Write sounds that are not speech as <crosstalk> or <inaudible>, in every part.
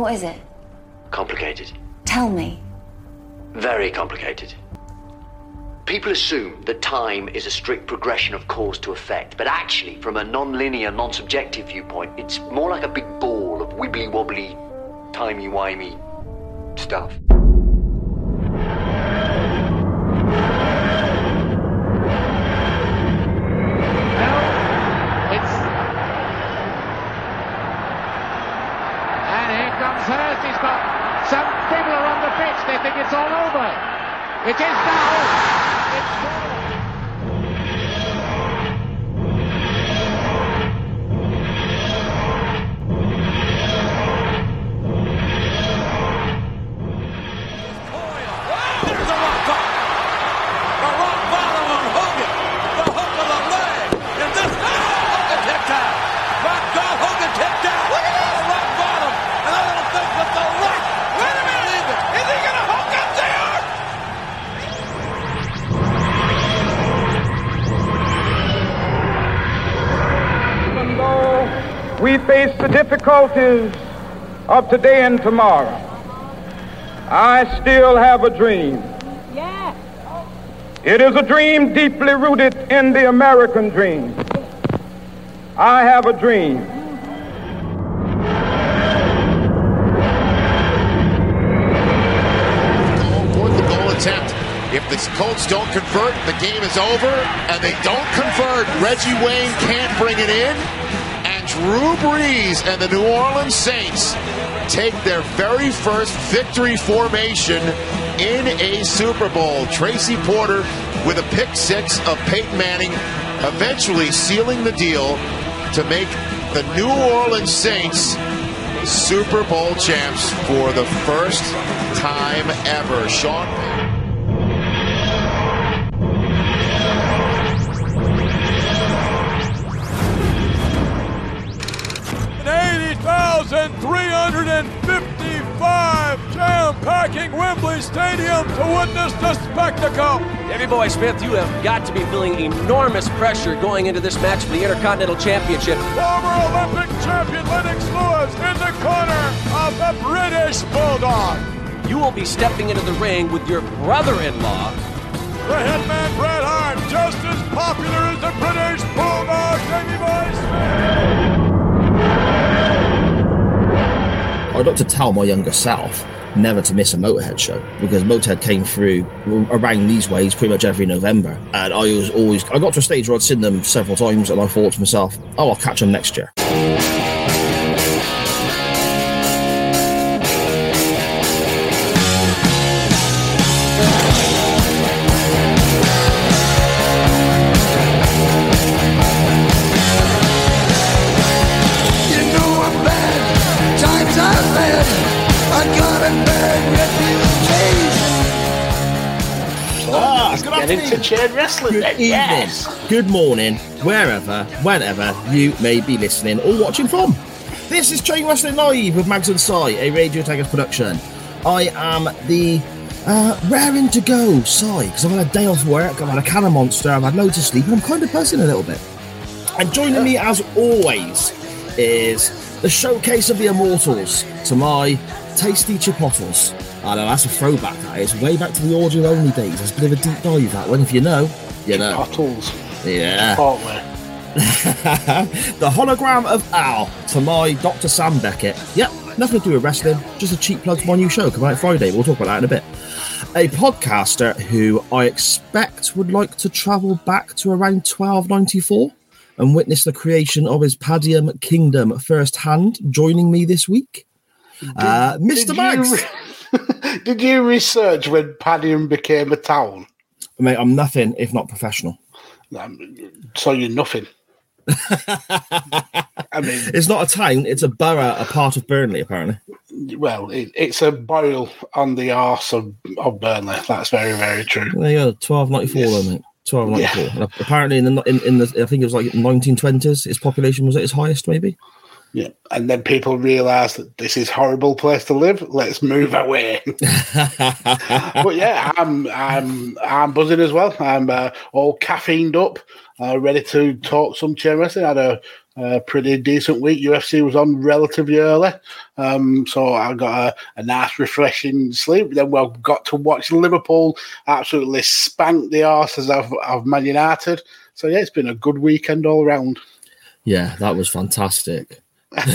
What is it? Complicated. Tell me. Very complicated. People assume that time is a strict progression of cause to effect, but actually, from a non-linear, non-subjective viewpoint, it's more like a big ball of wibbly-wobbly, timey-wimey stuff. It's all over. It is now. It's face the difficulties of today and tomorrow, I still have a dream. Yeah. It is a dream deeply rooted in the American dream. I have a dream. fourth and goal attempt. If the Colts don't convert, the game is over, and they don't convert. Reggie Wayne can't bring it in, and Drew Brees and the New Orleans Saints take their very first victory formation in a Super Bowl. Tracy Porter with a pick six of Peyton Manning, eventually sealing the deal to make the New Orleans Saints Super Bowl champs for the first time ever. Sean Payton. An 80,355 jam-packing Wembley Stadium to witness the spectacle. Davey Boy Smith, you have got to be feeling enormous pressure going into this match for the Intercontinental Championship. Former Olympic champion Lennox Lewis in the corner of the British Bulldog. You will be stepping into the ring with your brother-in-law. The hitman Bret Hart, just as popular as the British Bulldog, Davey Boy Smith. I'd like to tell my younger self never to miss a Motorhead show because Motorhead came through around these ways pretty much every November. And I was always, I got to a stage where I'd seen them several times and I thought to myself, oh, I'll catch them next year. Chain wrestling Good evening, yes. good morning, wherever, whenever you may be listening or watching from. This is Chain Wrestling Live with Mags and Sai, a Radio Taggers production. I am the uh, raring to go Sai because I've had a day off work, I've had a can of monster, I've had loads of sleep, and I'm kind of buzzing a little bit. And joining me as always is the showcase of the immortals to my tasty chipottles. I know that's a throwback. That is way back to the audio only days. It's a bit of a deep dive that one. If you know, you know. Bottles. Yeah. <laughs> The hologram of Al to my Dr. Sam Beckett. Yep, nothing to do with wrestling, just a cheap plug for my new show coming out Friday. We'll talk about that in a bit. A podcaster who I expect would like to travel back to around 1294 and witness the creation of his Padiham Kingdom firsthand, joining me this week. Uh, Mr. Did Mags. You, <laughs> did you research when Padiham became a town? Mate, I'm nothing if not professional. Um, so you're nothing. <laughs> I mean, It's not a town, it's a borough, a part of Burnley, apparently. well, it, it's a boil on the arse of, of Burnley. That's very, very true. There you go, 1294 Yes. though, mate. 1294. And Apparently, in the, in, in the, I think it was like 1920s, its population was at its highest, maybe. Yeah, and then people realise that this is horrible place to live. Let's move away. <laughs> but yeah, I'm I'm I'm buzzing as well. I'm uh, all caffeined up, uh, ready to talk some chain wrestling. I had a, a pretty decent week. UFC was on relatively early, um, so I got a, a nice, refreshing sleep. Then we got to watch Liverpool absolutely spank the arses of, of Man United. So yeah, it's been a good weekend all around. Yeah, that was fantastic. Victor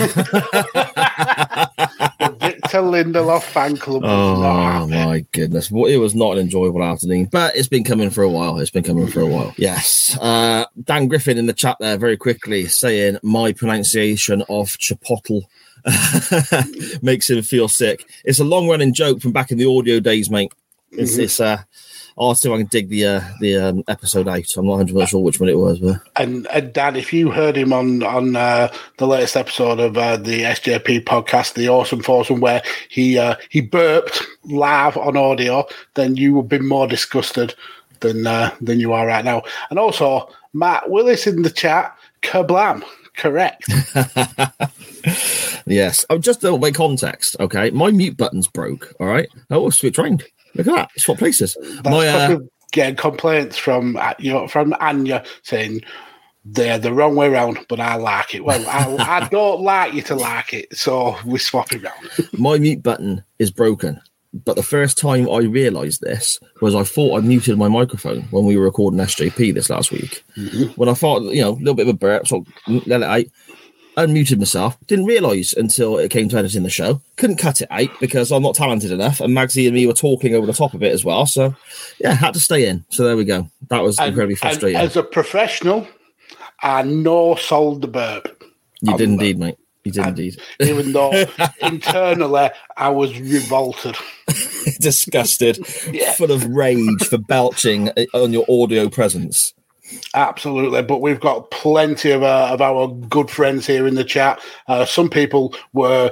Lindelof fan club. Oh my goodness. Well, it was not an enjoyable afternoon, but it's been coming for a while. It's been coming for a while. Yes. Uh, Dan Griffin in the chat there very quickly saying my pronunciation of Chipotle <laughs> makes him feel sick. It's a long running joke from back in the audio days, mate. It's, it's uh, I'll see if I can dig the uh, the um, episode out. I'm not 100 sure which one it was, but And, and Dan, if you heard him on on uh, the latest episode of uh, the SJP podcast, the Awesome Foursome, where he uh, he burped live on audio, then you would be more disgusted than uh, than you are right now. And also, Matt Willis in the chat, kablam, correct. <laughs> yes. Oh, just a little bit context, okay? My mute button's broke, all right? Oh, switch round. Look at that. It's Swap places. That's My, uh, getting complaints from uh, you know from Anya saying they're the wrong way around, but I like it. Well, I, <laughs> I don't like you to like it, so we swap it round. my mute button is broken. But the first time I realised this was I thought I muted my microphone when we were recording SJP this last week. When I thought, you know, a little bit of a burp, so let it out, unmuted myself. Didn't realise until it came to editing the show. Couldn't cut it out because I'm not talented enough. And Magsy and me were talking over the top of it as well. So, yeah, had to stay in. So there we go. That was And- incredibly frustrating. as a professional, I no sold the burp, you did indeed, mate. You did indeed. even though <laughs> internally I was revolted. <laughs> Disgusted, Yeah. full of rage for belching on your audio presence. Absolutely, but we've got plenty of, uh, of our good friends here in the chat. Uh, some people were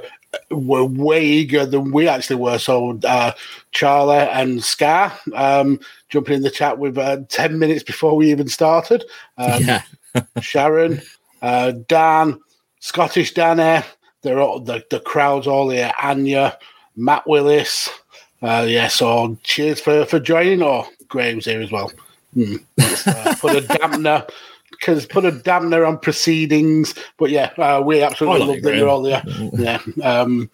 were way eager than we actually were. So uh, Charlie and Scar um, jumping in the chat with uh, ten minutes before we even started. Um, yeah. <laughs> Sharon, uh, Dan, Scottish Dan here. They're all, the, the crowd's all here. Anya, Matt Willis. Uh, yeah, so cheers for, for joining. Or Graham's here as well. Let's, uh, put a dampener. Because put a dampener on proceedings, but yeah, uh, we absolutely like love that you're all there. Yeah, um,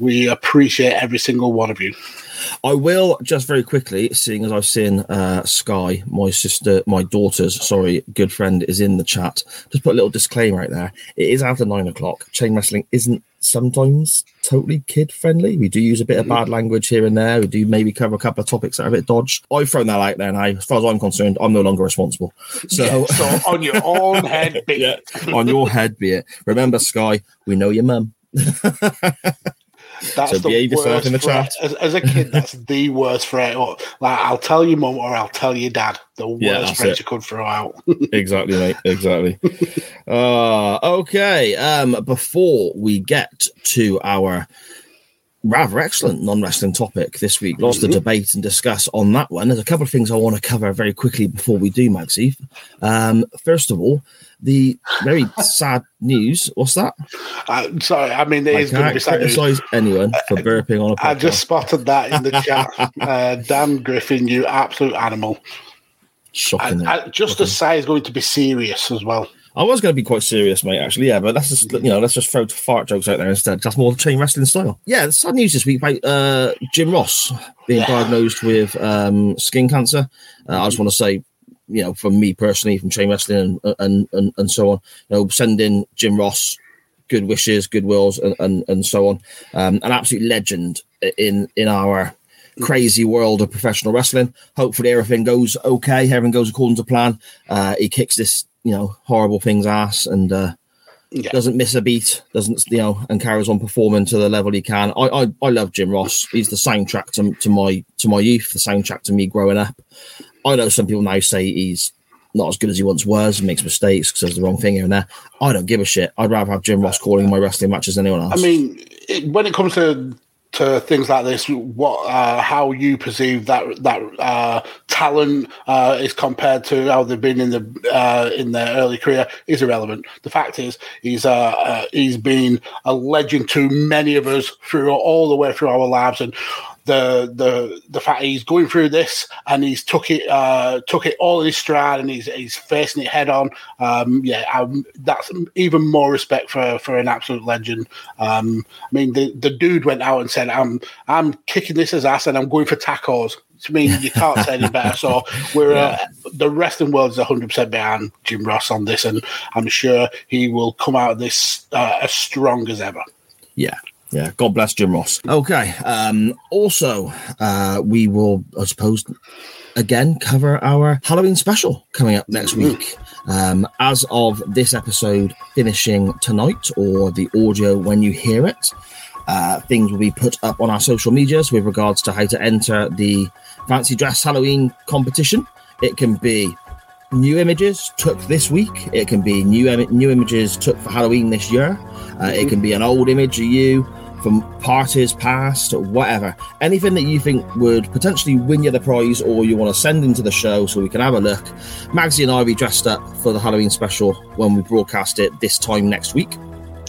we appreciate every single one of you. I will just very quickly, seeing as I've seen uh, Sky, my sister, my daughter's, sorry, good friend, is in the chat. Just put a little disclaimer out there. It is after nine o'clock. Chain wrestling isn't sometimes totally kid friendly. We do use a bit of mm-hmm. bad language here and there. We do maybe cover a couple of topics that are a bit dodged. I've thrown that out there now. As far as I'm concerned, I'm no longer responsible. <laughs> So, So on your own head, <laughs> big yeah, on your head be it. Remember, Sky, we know your mum. <laughs> That's So the behave yourself worst in the threat. chat. As, as a kid, that's the worst threat. Or, like, I'll tell your mum or I'll tell your dad. The worst Yeah, threat you could throw out. <laughs> exactly, mate. Exactly. uh, okay. Um, before we get to our rather excellent non-wrestling topic this week, lots to debate and discuss on that one. There's a couple of things I want to cover very quickly before we do, Magsy. Um, first of all, the very sad news. What's that? uh, sorry, I mean, it I is going to be sad. news. criticize anyone for burping on a podcast. I just spotted that in the chat. <laughs> Uh, Dan Griffin, you absolute animal. Shocking. I, I, just to say, is going to be serious as well. I was going to be quite serious, mate. Actually, yeah, but let's just you know let's just throw fart jokes out there instead. That's more chain wrestling style. Yeah, the sad news this week about uh, Jim Ross being Yeah. diagnosed with um, skin cancer. Uh, I just want to say you know, from me personally, from Chain Wrestling and and and, and so on. You know, sending Jim Ross good wishes, good wills, and and, and so on. Um, an absolute legend in in our crazy world of professional wrestling. Hopefully, everything goes okay. Everything goes according to plan. Uh, he kicks this, you know, horrible thing's ass and uh, Yeah. doesn't miss a beat. Doesn't, you know, and carries on performing to the level he can. I, I, I love Jim Ross. He's the soundtrack to, to my to my youth. The soundtrack to me growing up. I know some people now say he's not as good as he once was, and makes mistakes, says the wrong thing here and there. I don't give a shit. I'd rather have Jim Ross calling my wrestling matches than anyone else. I mean, it, when it comes to to things like this, what uh, how you perceive that that uh, talent uh, is compared to how they've been in the uh, in their early career is irrelevant. The fact is, he's uh, uh, he's been a legend to many of us through all the way through our lives, and the the the fact he's going through this and he's took it uh, took it all in his stride and he's he's facing it head on. Um, yeah, um, that's even more respect for for an absolute legend. Um, I mean, the the dude went out and said, "I'm I'm kicking this as ass and I'm going for tacos." To mean, you can't say any better. So we're uh, the wrestling world is 100 percent behind Jim Ross on this, and I'm sure he will come out of this uh, as strong as ever. Yeah. Yeah. God bless Jim Ross. Okay. Um, also, uh, we will, I suppose, again cover our Halloween special coming up next week. Um, as of this episode finishing tonight, or the audio when you hear it, uh, things will be put up on our social medias with regards to how to enter the fancy dress Halloween competition. It can be new images took this week. It can be new new images took for Halloween this year. Uh, it can be an old image of you from parties past, whatever. Anything that you think would potentially win you the prize, or you want to send into the show so we can have a look. Magsy and I will be dressed up for the Halloween special when we broadcast it this time next week.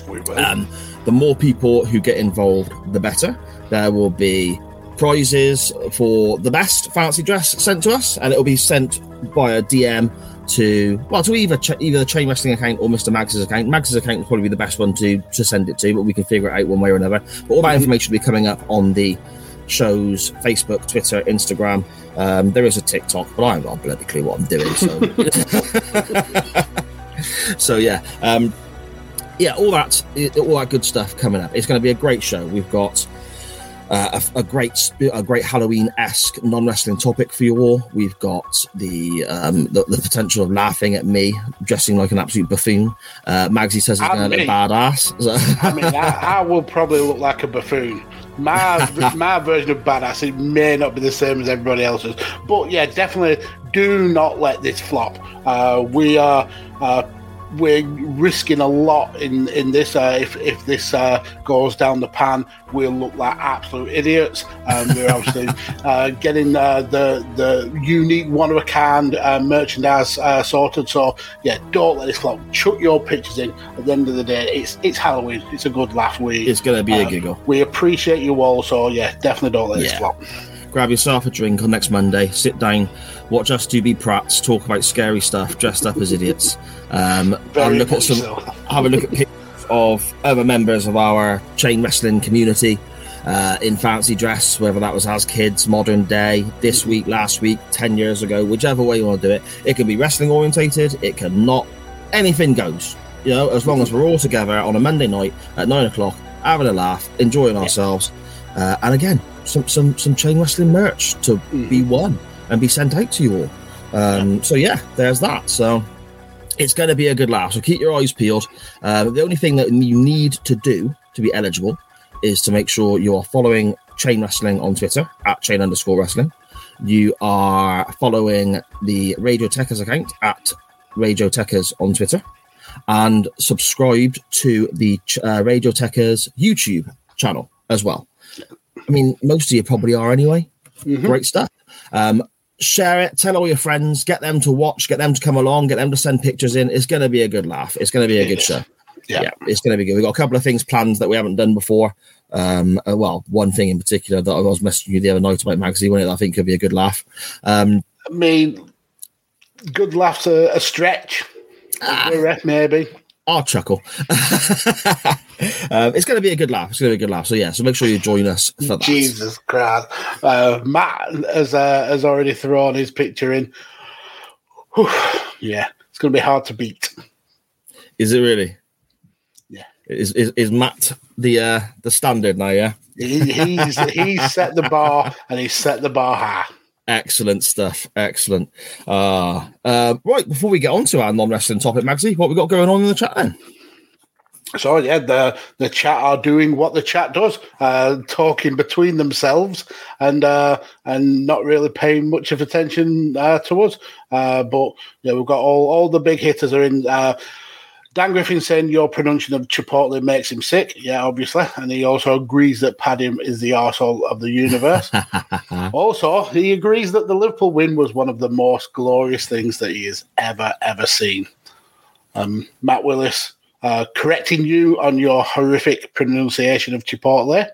We will. Um, the more people who get involved, the better. There will be prizes for the best fancy dress sent to us, and it will be sent via DM to well to either either the Chain Wrestling account or Mr. Mags's account. Mags's account will probably be the best one to to send it to, but we can figure it out one way or another. But all that information will be coming up on the show's Facebook, Twitter, Instagram. Um, there is a TikTok, but I haven't got a bloody clue what I'm doing. So, <laughs> so yeah, um, yeah, all that, all that good stuff coming up. It's going to be a great show. We've got uh, a, a great, a great Halloween-esque non-wrestling topic for you all. We've got the um, the, the potential of laughing at me dressing like an absolute buffoon. Uh, Magsy says he's going to look badass. <laughs> So- I mean, I, I will probably look like a buffoon. My <laughs> my version of badass it may not be the same as everybody else's, but yeah, definitely do not let this flop. Uh, we are uh, we're risking a lot in in this. Uh, if if this uh, goes down the pan, we'll look like absolute idiots. Um, we're obviously <laughs> uh, getting uh, the the unique one of a kind uh, merchandise uh, sorted. So yeah, don't let this flop. Chuck your pictures in. At the end of the day, it's it's Halloween. It's a good laugh. We it's going to be a uh, giggle. We appreciate you all. So yeah, definitely don't let this Yeah. flop. Grab yourself a drink on next Monday, sit down, watch us two be prats, talk about scary stuff, dressed up as idiots. Um, have a look at some, so. have a look at pictures of other members of our chain wrestling community uh, in fancy dress, whether that was as kids, modern day, this week, last week, ten years ago, whichever way you want to do it. It can be wrestling orientated. It can not. Anything goes. You know, as long as we're all together on a Monday night at nine o'clock, having a laugh, enjoying ourselves, uh, and again, some some some chain wrestling merch to be won and be sent out to you all. Um, so yeah, there's that. So it's going to be a good laugh. So keep your eyes peeled. Uh, the only thing that you need to do to be eligible is to make sure you are following Chain Wrestling on Twitter at Chain underscore Wrestling. You are following the Radio Techers account at Radio Techers on Twitter, and subscribed to the uh, Radio Techers YouTube channel as well. I mean, most of you probably are anyway. Great stuff. Um, share it, tell all your friends, get them to watch, get them to come along, get them to send pictures in. It's going to be a good laugh. It's going to be a good show. Yeah. yeah it's going to be good. We've got a couple of things planned that we haven't done before. Um, uh, well, one thing in particular that I was messaging you the other night about magazine, one that I think could be a good laugh. Um, I mean, good laughs a, a stretch. A ref, maybe. I'll chuckle. <laughs> um, it's going to be a good laugh. It's going to be a good laugh. So yeah, so make sure you join us for that. Jesus Christ. Uh, Matt has, uh, has already thrown his picture in. Whew, yeah, it's going to be hard to beat. Is it really? Yeah. Is is, is Matt the uh, the standard now? Yeah. He, he's he's set the bar and he's set the bar high. Excellent stuff. Excellent. Uh, uh, right, before we get on to our non wrestling topic, Magsy, what we got going on in the chat then? So yeah, the the chat are doing what the chat does, uh, talking between themselves and uh, and not really paying much of attention uh, to us. Uh, but yeah, we've got all all the big hitters are in. Dan Griffin saying your pronunciation of Chipotle makes him sick. Yeah, obviously, and he also agrees that Paddy is the arsehole of the universe. <laughs> also, he agrees that the Liverpool win was one of the most glorious things that he has ever ever seen. Um, Matt Willis uh, correcting you on your horrific pronunciation of Chipotle.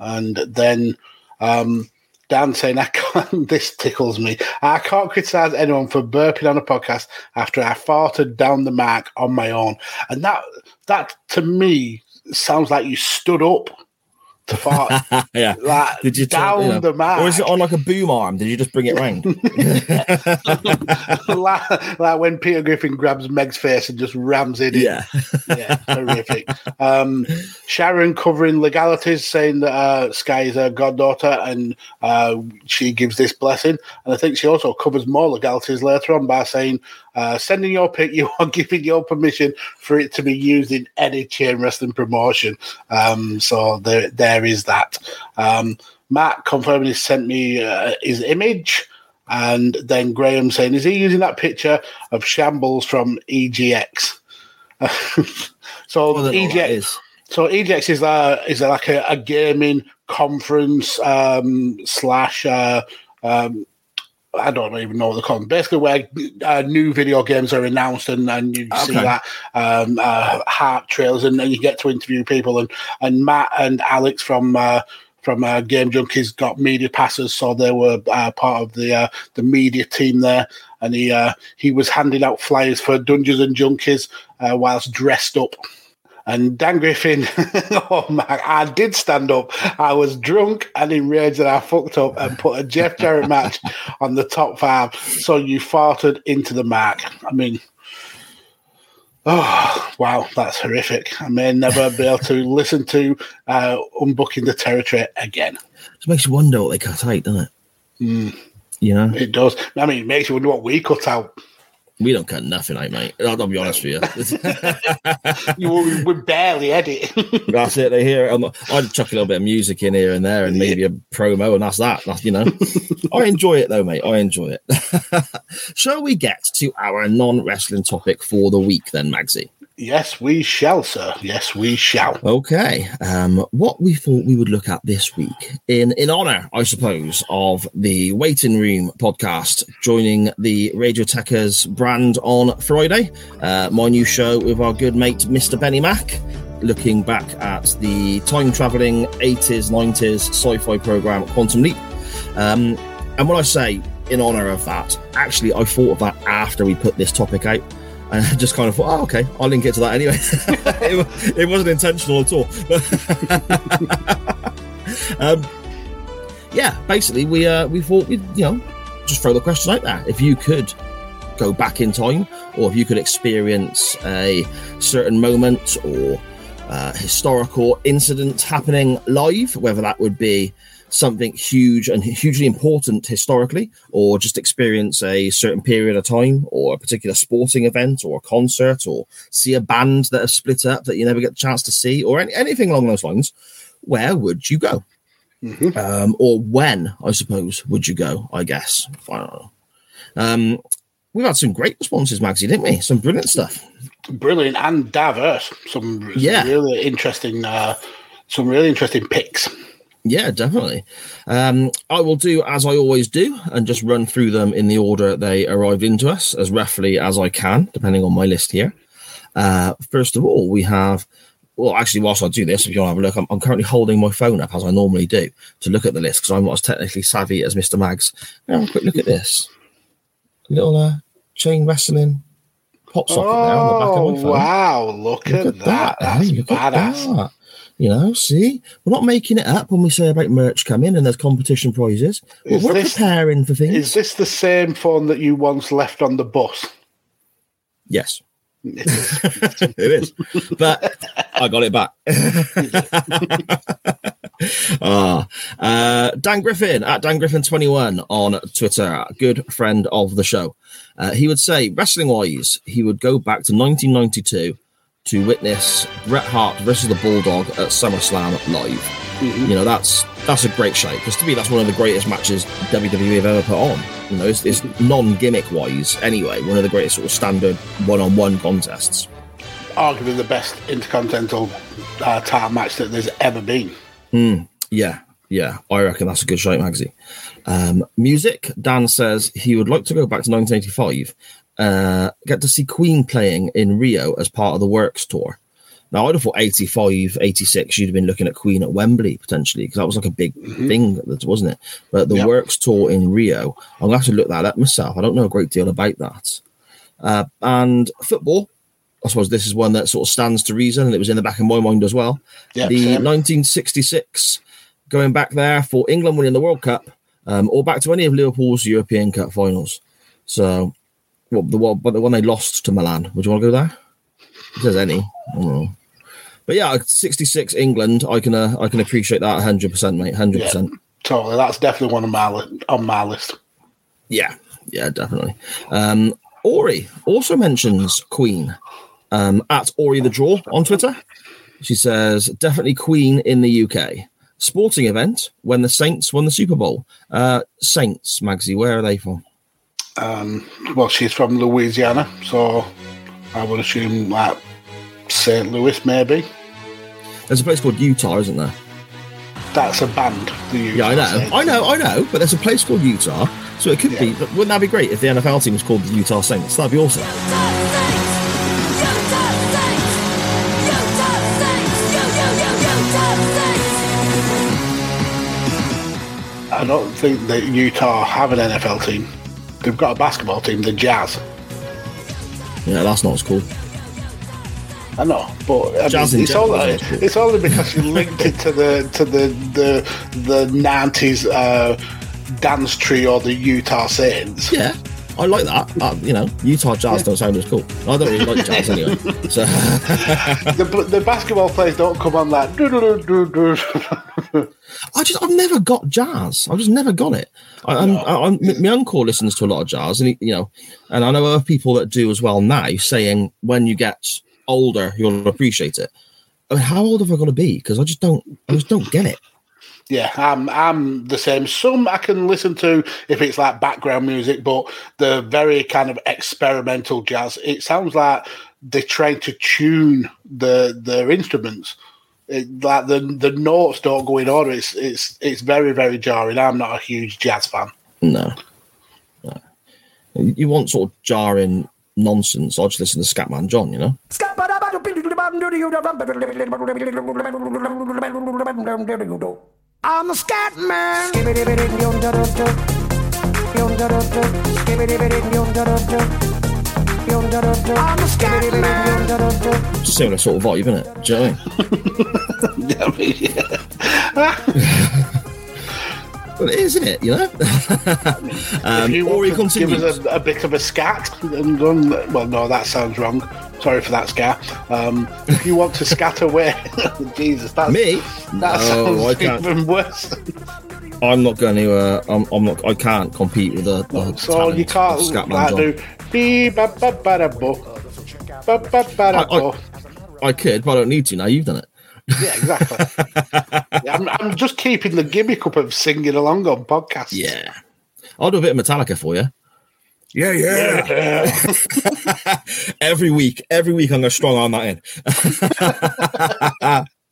And then um, Dan saying, I can't, <laughs> this tickles me. I can't criticize anyone for burping on a podcast after I farted down the mark on my own. And that, that to me sounds like you stood up to fart. <laughs> yeah. Like, Did you down you know, the mark? or is it on like a boom arm? Did you just bring it round? <laughs> like, like when Peter Griffin grabs Meg's face and just rams it in. yeah. <laughs> yeah, horrific. Um, Sharon covering legalities, saying that uh, Sky is her goddaughter and uh, she gives this blessing. And I think she also covers more legalities later on by saying, uh, sending your pick, <laughs> you are giving your permission for it to be used in any chain wrestling promotion. Um, so there, there is that. Um, Matt confirming he sent me uh, his image. And then Graham saying, is he using that picture of Shambles from EGX? <laughs> so I don't know what that EGX, is. so EGX is uh, is like a, a gaming conference um, slash uh, um, I don't even know what they call them. Basically, where uh, new video games are announced, and, and you see that um, uh, heart trails, and, and you get to interview people. And and Matt and Alex from uh, from uh, Game Junkies got media passes, so they were uh, part of the uh, the media team there. And he uh, he was handing out flyers for Dungeons and Junkies uh, whilst dressed up. And Dan Griffin, <laughs> oh my, I did stand up. I was drunk and enraged and I fucked up and put a Jeff Jarrett <laughs> match on the top five. So you farted into the mark. I mean, oh, wow, that's horrific. I may never be able to listen to uh, Unbooking the Territory again. It makes you wonder what they cut out, doesn't it? Mm, You know, it does. I mean, it makes you wonder what we cut out. We don't cut nothing out, mate. I'll, I'll be honest with you. <laughs> You, we, we barely edit. <laughs> that's it. They hear it. I'm, I'd chuck a little bit of music in here and there, and maybe a promo, and that's that. That's, you know, I enjoy it though, mate. I enjoy it. <laughs> Shall we get to our non-wrestling topic for the week then, Magsy? Yes, we shall, sir. Yes, we shall. Okay. Um, what we thought we would look at this week, in in honor, I suppose, of the Waiting Room podcast joining the Radiotechers brand on Friday. Uh, my new show with our good mate Mr. Benny Mack, looking back at the time traveling 80s, 90s sci-fi program Quantum Leap. Um, and when I say in honor of that, actually, I thought of that after we put this topic out. And I just kind of thought, oh, okay, I'll link it to that anyway. <laughs> it, it wasn't intentional at all. <laughs> um, yeah, basically, we uh, we thought we'd you know just throw the question out there. If you could go back in time, or if you could experience a certain moment or uh, historical incident happening live, whether that would be something huge and hugely important historically, or just experience a certain period of time, or a particular sporting event, or a concert, or see a band that have split up that you never get the chance to see, or any, anything along those lines, where would you go? Um, or when, I suppose, would you go? I guess. I don't know. Um, we've had some great responses, Magsy, didn't we? Some brilliant stuff. brilliant and diverse. Some, some Yeah. really interesting, uh, some really interesting picks. Yeah, definitely. Um, I will do as I always do and just run through them in the order they arrived into us as roughly as I can, depending on my list here. Uh, first of all, we have. Well, actually, whilst I do this, if you want to have a look, I'm, I'm currently holding my phone up as I normally do to look at the list because I'm not as technically savvy as Mr. Mags. Now, quick look at this little uh, chain wrestling pop socket there on the back of Oh my phone. wow! Look, Look at, that. That's Hey, look at badass. that. You know, see, we're not making it up when we say about merch coming and there's competition prizes. We're, Is we're this- preparing for things. Is this the same phone that you once left on the bus? Yes. <laughs> it is. But I got it back. <laughs> ah, uh, Dan Griffin at Dan Griffin 21 on Twitter, good friend of the show. Uh, he would say, wrestling wise, he would go back to 1992 to witness Bret Hart versus the Bulldog at SummerSlam live. You know, that's that's a great show because to me, that's one of the greatest matches WWE have ever put on. You know, it's, it's non gimmick wise, anyway, one of the greatest sort of standard one on one contests. Arguably the best intercontinental uh, title match that there's ever been. Yeah, yeah, I reckon that's a good show, Magsy. Um, music, Dan says he would like to go back to 1985, uh, get to see Queen playing in Rio as part of the Works tour. Now, I'd have thought 85, 86, you'd have been looking at Queen at Wembley potentially, because that was like a big thing, wasn't it? But the Yep. Works tour in Rio, I'm going to have to look that up myself. I don't know a great deal about that. Uh, and football, I suppose this is one that sort of stands to reason, and it was in the back of my mind as well. Yeah, the same. 1966, going back there for England winning the World Cup, um, or back to any of Liverpool's European Cup finals. So, well, the one, but the one they lost to Milan. Would you want to go there? If there's any, I don't know. But yeah, 66 England, I can uh, I can appreciate that 100, percent mate, 100. Yeah, percent totally. That's definitely one of my li- on my list. Yeah, yeah, definitely. Um, Ori also mentions Queen um, at Ori the Draw on Twitter. She says, definitely Queen in the UK. Sporting event when the Saints won the Super Bowl. Uh, Saints, Magsy, where are they from? Um, well, she's from Louisiana, so I would assume like St. Louis, maybe. There's a place called Utah, isn't there? That's a band. The Yeah, I know. I know, I know. But there's a place called Utah. So it could be. Wouldn't that be great if the NFL team was called the Utah Saints? That'd be awesome. I don't think that Utah have an NFL team. They've got a basketball team, the Jazz. Yeah, that's not as cool. I know, but I mean, it's, all, it's only because you linked it to the to the the the nineties uh, dance trio, the Utah Saints. Yeah, I like that. Uh, you know, Utah Jazz don't sound as cool. I don't really like jazz anyway. <laughs> So The, the basketball players don't come on like. "Do-do-do-do-do." I just I've never got jazz. I've just never got it. I, I'm, I, I'm, m- my uncle listens to a lot of jazz, and he, you know, and I know other people that do as well now, saying when you get older, you'll appreciate it. I mean, how old have I got to be? Because I just don't, I just don't get it. Yeah, I'm I'm the same. Some I can listen to if it's like background music, but the very kind of experimental jazz, it sounds like they're trying to tune the their instruments. It, like the the notes don't go in order. It's it's it's very very jarring. I'm not a huge jazz fan. No. no. You want sort of jarring nonsense? I'll just listen to Scatman John. You know. I'm a scat man. I'm a scat man. Similar sort of vibe, isn't it? Do you know what I mean? <laughs> Yeah, I mean, yeah. <laughs> Well, isn't it? You know. <laughs> um, you or he to give us a, a bit of a scat, and run, well, no, that sounds wrong. Sorry for that scat. Um, if you want to <laughs> scat away, <laughs> Jesus, that's, Me? That No, sounds even worse. I'm not going to. Uh, I'm, I'm not. I can't compete with the. the So you can't Scatman do bee ba ba ba da bo, ba ba ba da bo. I could, but I don't need to now. You've done it. Yeah, exactly. Yeah, I'm, I'm just keeping the gimmick up of singing along on podcasts. Yeah. I'll do a bit of Metallica for you. Yeah, Yeah. <laughs> every week, every week I'm going to strong on that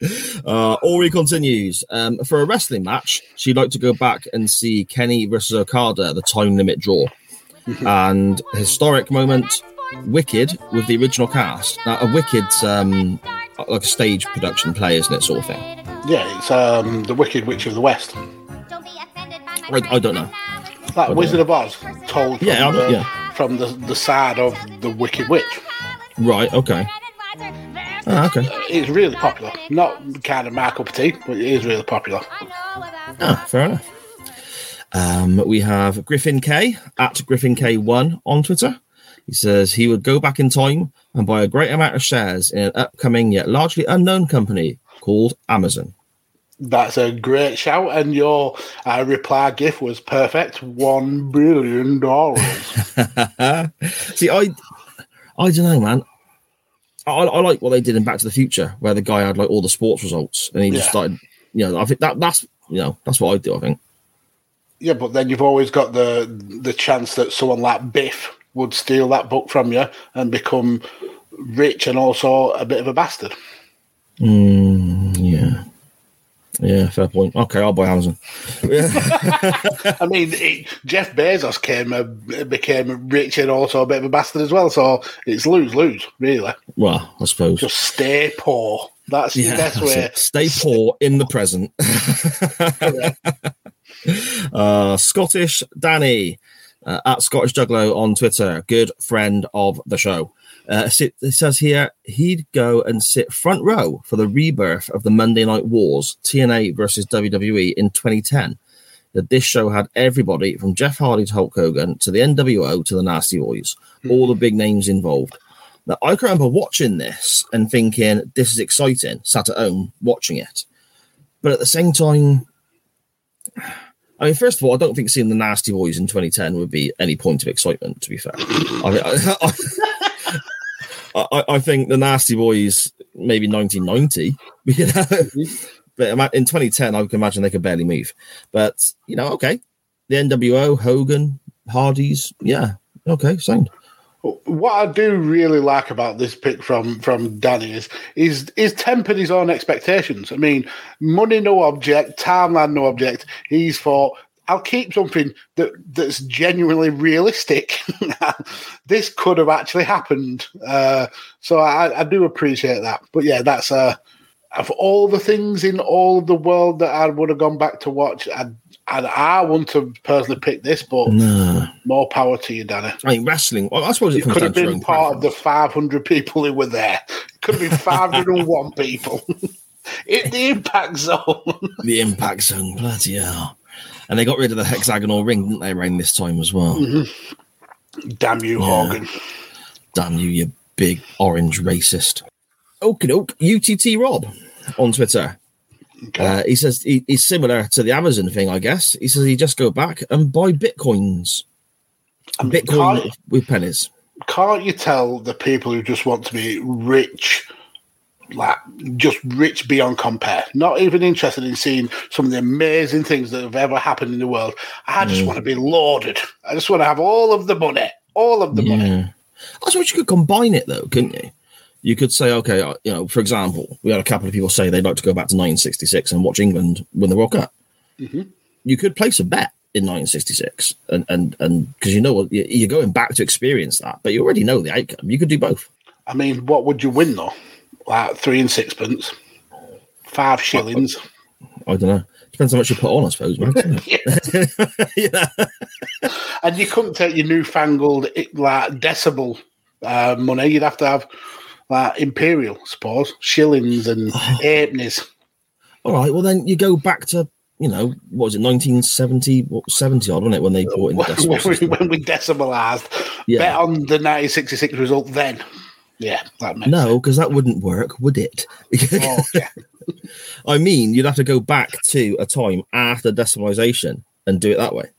in. <laughs> uh, Ori continues. Um, for a wrestling match, she'd like to go back and see Kenny versus Okada, the time limit draw. and historic moment, Wicked with the original cast. Now, a Wicked's um, like a stage production play, isn't it, sort of thing? yeah, it's um, the Wicked Witch of the West. I, I don't know. Like Wizard of Oz, told from, Yeah, the, yeah. from the, the side of the Wicked Witch. Right, okay. Oh, okay. It's really popular. Not kind of my cup of tea, but it is really popular. Ah, fair enough. Um, we have Griffin K at Griffin K1 on Twitter. He says he would go back in time and buy a great amount of shares in an upcoming yet largely unknown company called Amazon. That's a great shout, and your uh, reply gift was perfect. One billion dollars. <laughs> See, I, I don't know, man. I, I like what they did in Back to the Future, where the guy had like all the sports results, and he just Yeah. started. You know, I think that that's you know that's what I do. I think. yeah, but then you've always got the the chance that someone like Biff would steal that book from you and become rich and also a bit of a bastard. Mm, yeah. Yeah, fair point. Okay, I'll buy Amazon. <laughs> I mean, it, Jeff Bezos came uh, became rich and also a bit of a bastard as well. So it's lose lose, really. Well, I suppose. Just stay poor. That's the best that's way. it. Stay poor in the present. <laughs> <laughs> uh, Scottish Danny uh, at Scottish Juggalo on Twitter, good friend of the show. Uh, it says here he'd go and sit front row for the rebirth of the Monday Night Wars TNA versus WWE in 2010. That this show had everybody from Jeff Hardy to Hulk Hogan to the NWO to the Nasty Boys, all the big names involved. Now, I can remember watching this and thinking, this is exciting, sat at home watching it. But at the same time, I mean, first of all, I don't think seeing the Nasty Boys in 2010 would be any point of excitement, to be fair. I, <laughs> I, I, I think the Nasty Boys, maybe 1990, <laughs> you know, but in 2010, I can imagine they could barely move. But, you know, okay. The NWO, Hogan, Hardys, yeah, okay, sound. What I do really like about this pick from from Danny is is is tempered his own expectations. I mean, money no object, timeline no object. He's thought I'll keep something that that's genuinely realistic. <laughs> this could have actually happened, uh, so I, I do appreciate that. But yeah, that's uh, of all the things in all of the world that I would have gone back to watch. I I, I wouldn't have personally picked this, but No. more power to you, Danny. I mean, wrestling, well, I suppose it could have been part of the 500 people who were there. It could have been 501 <laughs> people <laughs> in the impact zone. <laughs> the impact zone. Bloody hell. And they got rid of the hexagonal ring, didn't they, around this time as well? Mm-hmm. Damn you, Yeah. Hogan. Damn you, you big orange racist. Okie doke, UTT Rob on Twitter. Uh, he says he, he's similar to the Amazon thing, I guess. He says he just go back and buy bitcoins. Bitcoin can't- with pennies. Can't you tell the people who just want to be rich, like just rich beyond compare, not even interested in seeing some of the amazing things that have ever happened in the world? I just Mm. want to be lauded. I just want to have all of the money, all of the money. I suppose you could combine it though, couldn't you? You could say, okay, uh, you know, for example, we had a couple of people say they'd like to go back to 1966 and watch England win the World Cup. Mhm. You could place a bet in 1966, and and and because you know what, you- you're going back to experience that, but you already know the outcome. You could do both. I mean, what would you win though? Like three and sixpence, five shillings. I don't know. Depends how much you put on, I suppose. Man. <laughs> <laughs> And you couldn't take your newfangled like decibel uh, money. You'd have to have like imperial, I suppose, shillings and <laughs> halfpennies. All right. Well, then you go back to you know what was it 1970 what 70 odd wasn't it when they brought in the <laughs> decimal when, we, when we decimalised, Yeah. bet on the 1966 result then. Yeah, that makes No, because that wouldn't work, would it? <laughs> Oh, yeah. I mean, you'd have to go back to a time after decimalisation and do it that way.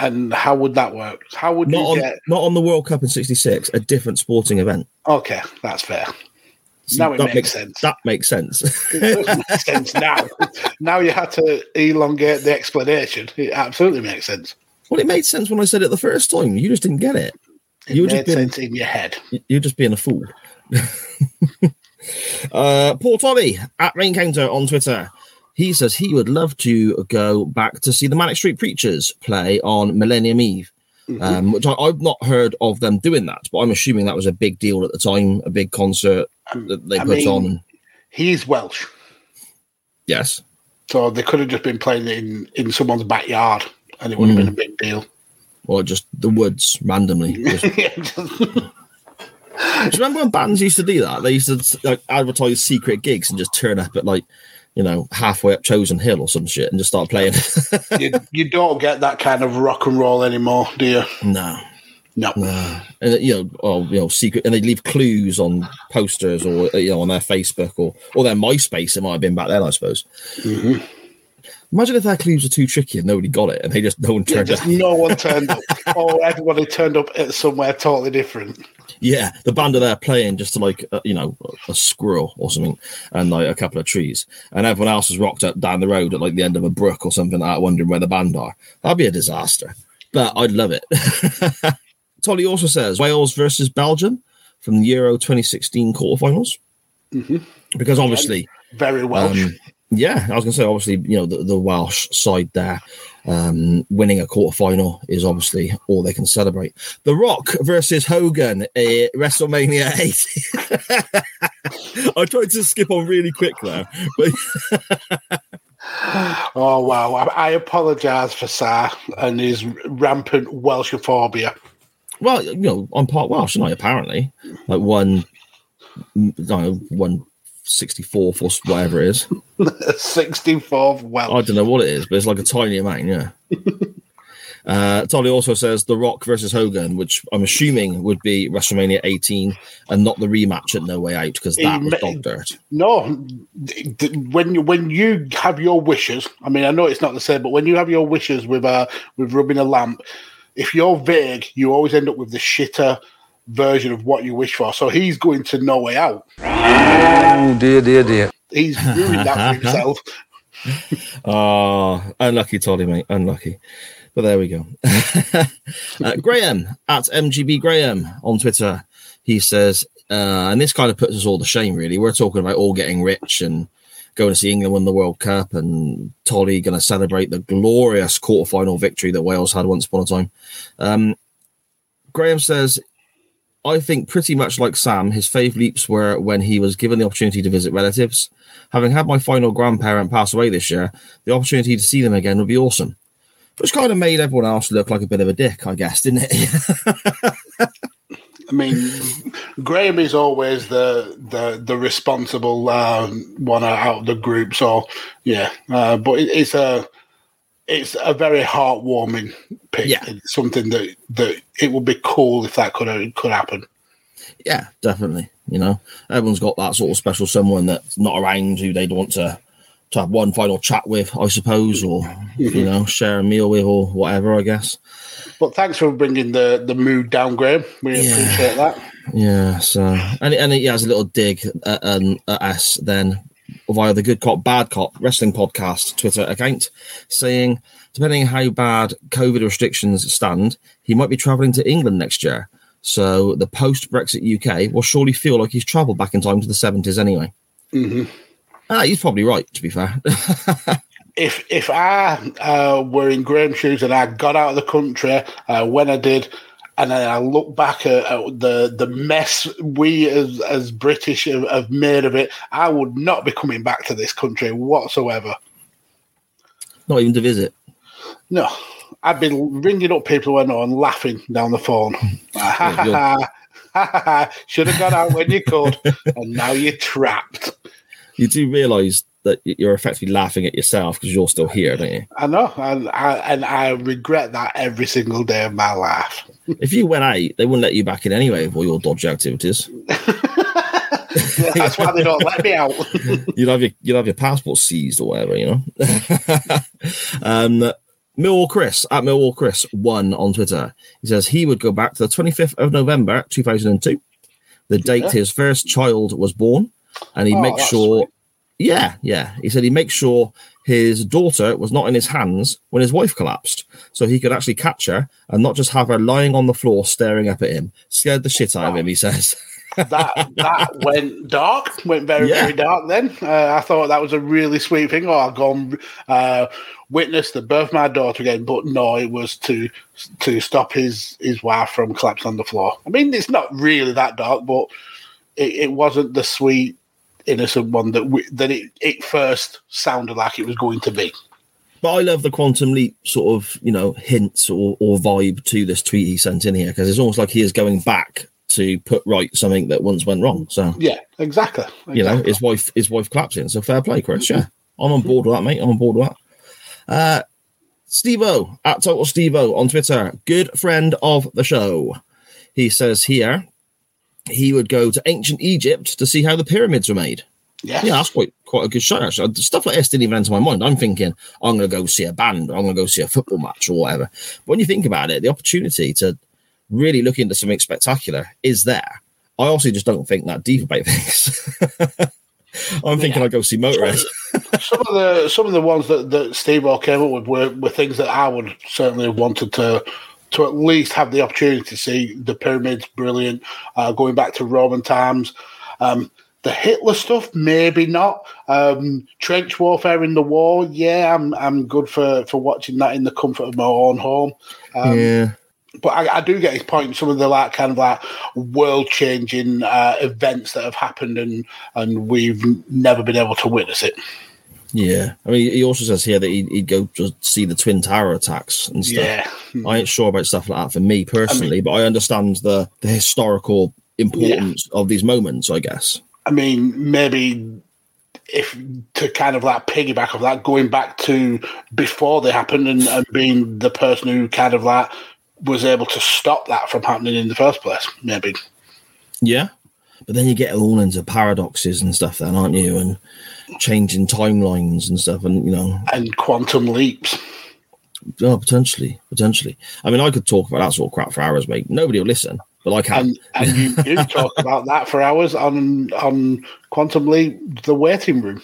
And how would that work? How would Not you on, get? not on the World Cup in '66, a different sporting event. Okay, that's fair. Now it That makes sense. That makes sense. It make sense now. <laughs> Now you had to elongate the explanation. It absolutely makes sense. well, it made sense when I said it the first time. You just didn't get it. It you were just being, in your head. you're just being a fool. <laughs> uh, Paul Tolly at Rain Counter on Twitter. He says he would love to go back to see the Manic Street Preachers play on Millennium Eve, Mm-hmm. um, which I, I've not heard of them doing that, but I'm assuming that was a big deal at the time, a big concert that they I put mean- on. He's Welsh, Yes. so they could have just been playing it in, in someone's backyard and it would have Mm. been a big deal. Or just the woods randomly. <laughs> Just- you remember when bands used to do that? They used to like advertise secret gigs and just turn up at like, you know, halfway up Chosen Hill or some shit and just start playing. <laughs> you, you don't get that kind of rock and roll anymore, do you? no. No. No. And you know, oh, you know, secret, and they leave clues on posters or you know on their Facebook or or their MySpace. It might have been back then, I suppose. Mhm. Imagine if their clues were too tricky and nobody got it, and they just no one Yeah, turned just up. no one <laughs> turned up, or everybody turned up at somewhere totally different. Yeah, the band are there playing just to like uh, you know a, a squirrel or something, and like a couple of trees, and everyone else is rocked up down the road at like the end of a brook or something like that, wondering where the band are. That'd be a disaster, but I'd love it. <laughs> Tolly also says Wales versus Belgium from the Euro 2016 quarterfinals, Mhm. because obviously. Very Welsh. Um, yeah, I was going to say, obviously, you know, the, the Welsh side there um, winning a quarter final is obviously all they can celebrate. The Rock versus Hogan at WrestleMania 8. <laughs> I tried to skip on really quick there, but <laughs> oh wow! I, I apologise for Sar and his rampant Welshophobia. well, you know, I'm part Welsh, and I apparently like one, I don't know, one sixty fourth or whatever it is. <laughs> Sixty fourth Welsh. I don't know what it is, but it's like a tiny amount, yeah. <laughs> Uh, Tolly also says The Rock versus Hogan, which I'm assuming would be WrestleMania 18 and not the rematch at No Way Out because that was dog dirt. No, when you when you have your wishes, I mean, I know it's not the same, but when you have your wishes with uh with rubbing a lamp, if you're vague, you always end up with the shitter version of what you wish for. So he's going to No Way Out. Oh dear, dear, dear. He's ruined that for <laughs> himself. Oh, unlucky, Tolly, mate. Unlucky. But there we go. <laughs> uh, Graham at MGB Graham on Twitter. He says, uh, and this kind of puts us all to shame, really. We're talking about all getting rich and going to see England win the World Cup, and Tolly going to celebrate the glorious quarterfinal victory that Wales had once upon a time. Um, Graham says, I think pretty much like Sam, his fave leaps were when he was given the opportunity to visit relatives. Having had my final grandparent pass away this year, the opportunity to see them again would be awesome. Which kind of made everyone else look like a bit of a dick, I guess, didn't it? <laughs> I mean, Graham is always the the the responsible um, one out of the group. So yeah, uh, but it, it's a it's a very heartwarming pick. Yeah. It's something that that it would be cool if that could could happen. yeah, definitely. You know, everyone's got that sort of special someone that's not around who they'd want to to have one final chat with, I suppose, or you know, share a meal with, or whatever. I guess. But thanks for bringing the the mood down, Graham. We Yeah. appreciate that. Yeah. So, and and he has a little dig at, um, at us then via the Good Cop Bad Cop Wrestling Podcast Twitter account, saying depending on how bad COVID restrictions stand, he might be travelling to England next year. So the post Brexit UK will surely feel like he's travelled back in time to the seventies anyway. hmm Ah, he's probably right. To be fair, <laughs> If if I uh, were in Graham's shoes and I got out of the country uh, when I did, and then I look back at, at the the mess we as as British have, have made of it, I would not be coming back to this country whatsoever. not even to visit. No, I've been ringing up people I know and laughing down the phone. Should have got out when you could, <laughs> and now you're trapped. You do realise that you're effectively laughing at yourself because you're still here, don't you? I know, and I, and I regret that every single day of my life. <laughs> If you went out, they wouldn't let you back in anyway for your dodgy activities. <laughs> Yeah, that's why they don't let me out. <laughs> you'd have your you'd have your passport seized or whatever, you know. um, Millwall Chris at Millwall Chris one on Twitter. He says he would go back to the 25th of November 2002, the date Yeah. his first child was born, and he Oh, makes sure. Yeah, yeah. He said he makes sure his daughter was not in his hands when his wife collapsed, so he could actually catch her and not just have her lying on the floor staring up at him. Scared the shit out of him. He says. that that went dark, went very Yeah. very dark. Then uh, I thought that was a really sweet thing. Oh, I'll go and uh, witness the birth of my daughter again, but no, it was to to stop his his wife from collapsing on the floor. I mean, it's not really that dark, but it, it wasn't the sweet innocent one that we, that it, it first sounded like it was going to be. But I love the quantum leap sort of, you know, hints or, or vibe to this tweet he sent in here because it's almost like he is going back to put right something that once went wrong. So Yeah, exactly. you know, his wife his wife claps in. So fair play, Chris. Yeah, <laughs> I'm on board with that, mate. I'm on board with that. Uh, Stevo at Total Stevo on Twitter, good friend of the show. He says here he would go to ancient Egypt to see how the pyramids were made. Yes. Yeah, that's quite quite a good shot Actually, stuff like this didn't even enter my mind. I'm thinking I'm going to go see a band, I'm going to go see a football match, or whatever. But when you think about it, the opportunity to really look into something spectacular is there. I also just don't think that deep about things. <laughs> I'm thinking I'd go see Motorhead. some of the some of the ones that, that Stevo came up with were, were things that I would certainly have wanted to to at least have the opportunity to see. The pyramids, brilliant. Uh, going back to Roman times. Um, the Hitler stuff, maybe not. Um, trench warfare in the war, yeah, I'm I'm good for, for watching that in the comfort of my own home. Um, yeah. but I, I do get his point. Some of the like kind of like world changing uh, events that have happened, and and we've never been able to witness it. Yeah, I mean, he also says here that he'd, he'd go to see the Twin Tower attacks and stuff. Yeah. I ain't sure about stuff like that for me personally, but I understand the, the historical importance of these moments, I guess. I mean, maybe if to kind of like piggyback of that, going back to before they happened and, and being the person who kind of like was able to stop that from happening in the first place, maybe. Yeah. But then you get all into paradoxes and stuff, then, aren't you? And changing timelines and stuff, and you know, And quantum leaps. oh, potentially, potentially. I mean, I could talk about that sort of crap for hours, mate. Nobody will listen, but I can. And, and you do <laughs> talk about that for hours on on Quantum Leap, the waiting room.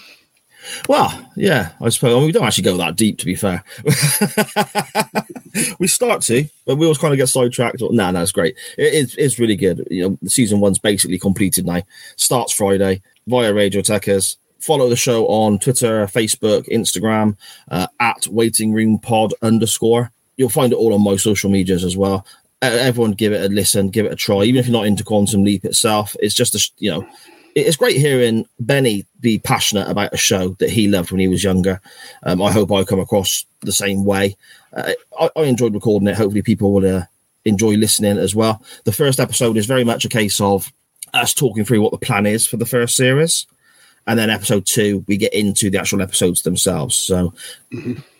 Well, yeah, I suppose. I mean, we don't actually go that deep, to be fair. <laughs> we start to, but we always kind of get sidetracked. No, nah, no, it's great. It, it's, it's really good. You know, season one's basically completed now. Starts Friday via Radio Techers. Follow the show on Twitter, Facebook, Instagram uh, at Waiting Room Pod underscore. You'll find it all on my social medias as well. Uh, everyone, give it a listen, give it a try. Even if you're not into Quantum Leap itself, it's just a you know it's great hearing Benny be passionate about a show that he loved when he was younger. Um, I hope I come across the same way. Uh, I, I enjoyed recording it. Hopefully, people will uh, enjoy listening as well. The first episode is very much a case of us talking through what the plan is for the first series. And then episode two, we get into the actual episodes themselves. So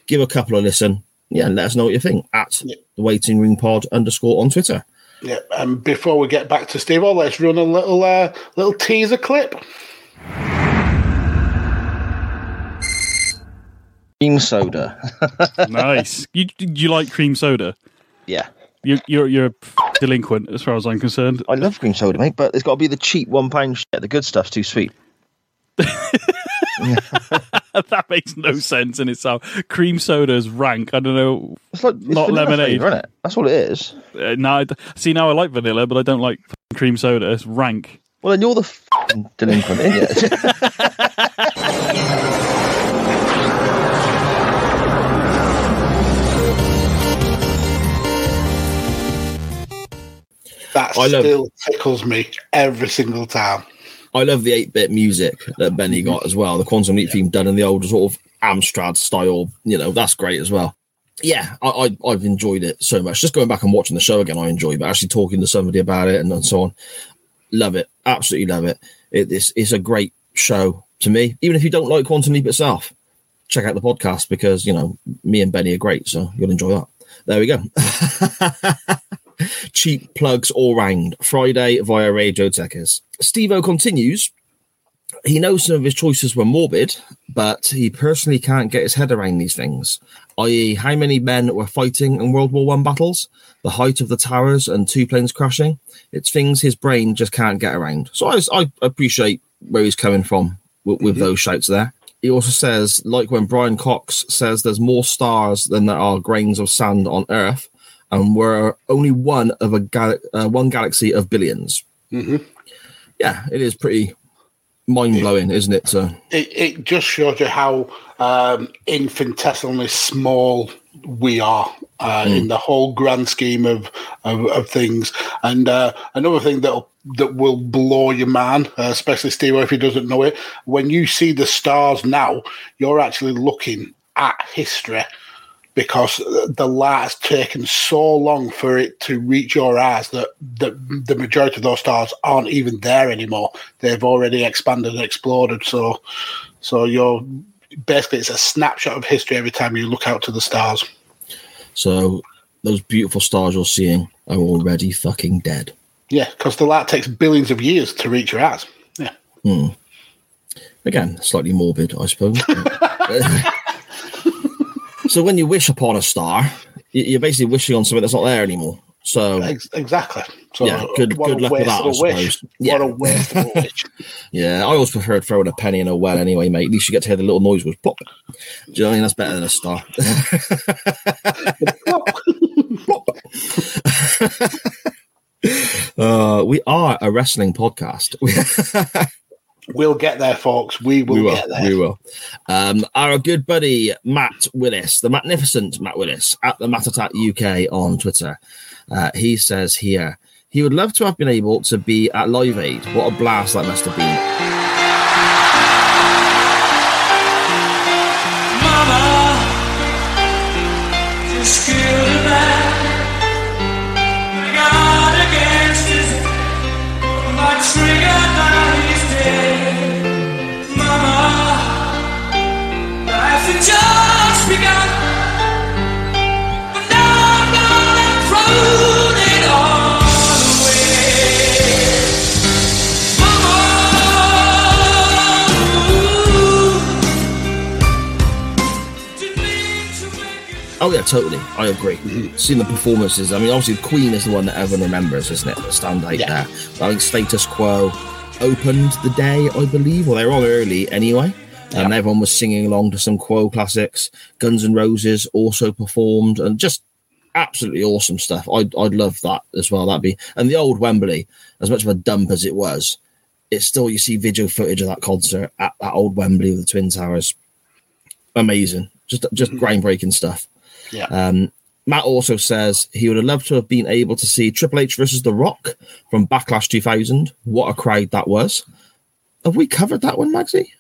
give a couple a listen. Yeah, and let us know what you think at the waiting room pod underscore on Twitter. Yeah, and before we get back to Steve, let's run a little uh, little teaser clip. Cream soda. <laughs> nice. You you like cream soda? Yeah. You, you're you're a delinquent as far as I'm concerned. I love cream soda, mate, but it's got to be the cheap one pound shit. The good stuff's too sweet. <laughs> that makes no sense in itself. Cream soda is rank. I don't know. It's like not lemonade, isn't it? That's all it is. Uh, no, I d- see now I like vanilla, but I don't like f***ing cream soda. It's rank. Well, then you're the f***ing delinquent, ain't you? <laughs> That I love- still tickles me every single time. I love the 8 bit music that Benny mm-hmm. got as well. The Quantum Leap theme done in the old sort of Amstrad style, you know, that's great as well. Yeah, I, I, I've enjoyed it so much. Just going back and watching the show again, I enjoy but actually talking to somebody about it and, and so on, love it. Absolutely love it. it it's, it's a great show to me. Even if you don't like Quantum Leap itself, check out the podcast because, you know, me and Benny are great, so you'll enjoy that. There we go. <laughs> cheap plugs all round. Friday via Radio Techers. Stevo continues. He knows some of his choices were morbid, but he personally can't get his head around these things. I.e., how many men were fighting in World War One battles, the height of the towers, and two planes crashing. It's things his brain just can't get around. So I, I appreciate where he's coming from with, with those shouts there. He also says, like when Brian Cox says there's more stars than there are grains of sand on Earth, and we're only one of a gal- uh, one galaxy of 1000000000s Mm-hmm. Yeah, it is pretty mind blowing, isn't it? So It, it just shows you how um, infinitesimally small we are uh, Mm. in the whole grand scheme of of, of things. And uh, another thing that that will blow your man, uh, especially Steve, if he doesn't know it, when you see the stars now, you're actually looking at history because the light's taken so long for it to reach your eyes that the, the majority of those stars aren't even there anymore. They've already expanded and exploded. So, so you're basically it's a snapshot of history every time you look out to the stars. So those beautiful stars you're seeing are already fucking dead. Yeah, because the light takes billions of years to reach your eyes. Yeah. Hmm. Again, slightly morbid, I suppose. <laughs> <laughs> so when you wish upon a star, you're basically wishing on something that's not there anymore. So exactly. So yeah, good good luck with that. I of a wish. suppose. Yeah. What a waste of a wish. Yeah, I always preferred throwing a penny in a well anyway, mate. At least you get to hear the little noise was pop. Do you know what I mean? That's better than a star. <laughs> <laughs> uh, we are a wrestling podcast. <laughs> We'll get there, folks. We will, we will. get there. We will. Um, our good buddy Matt Willis, the magnificent Matt Willis at the Matt Attack UK on Twitter, uh, he says here he would love to have been able to be at Live Aid. What a blast that must have been. Oh yeah, totally. I agree. Mm-hmm. Seeing the performances, I mean, obviously Queen is the one that everyone remembers, isn't it? That stand out there. I think Status Quo opened the day, I believe. Well, they were on early anyway. And everyone was singing along to some Quo classics. Guns N' Roses also performed, and just absolutely awesome stuff. I'd I'd love that as well. That'd be and the old Wembley, as much of a dump as it was, it's still you see video footage of that concert at that old Wembley with the Twin Towers. Amazing, just just mm-hmm. groundbreaking stuff. Yeah. Um, Matt also says he would have loved to have been able to see Triple H versus The Rock from Backlash 2000. What a crowd that was! Have we covered that one, Maxie?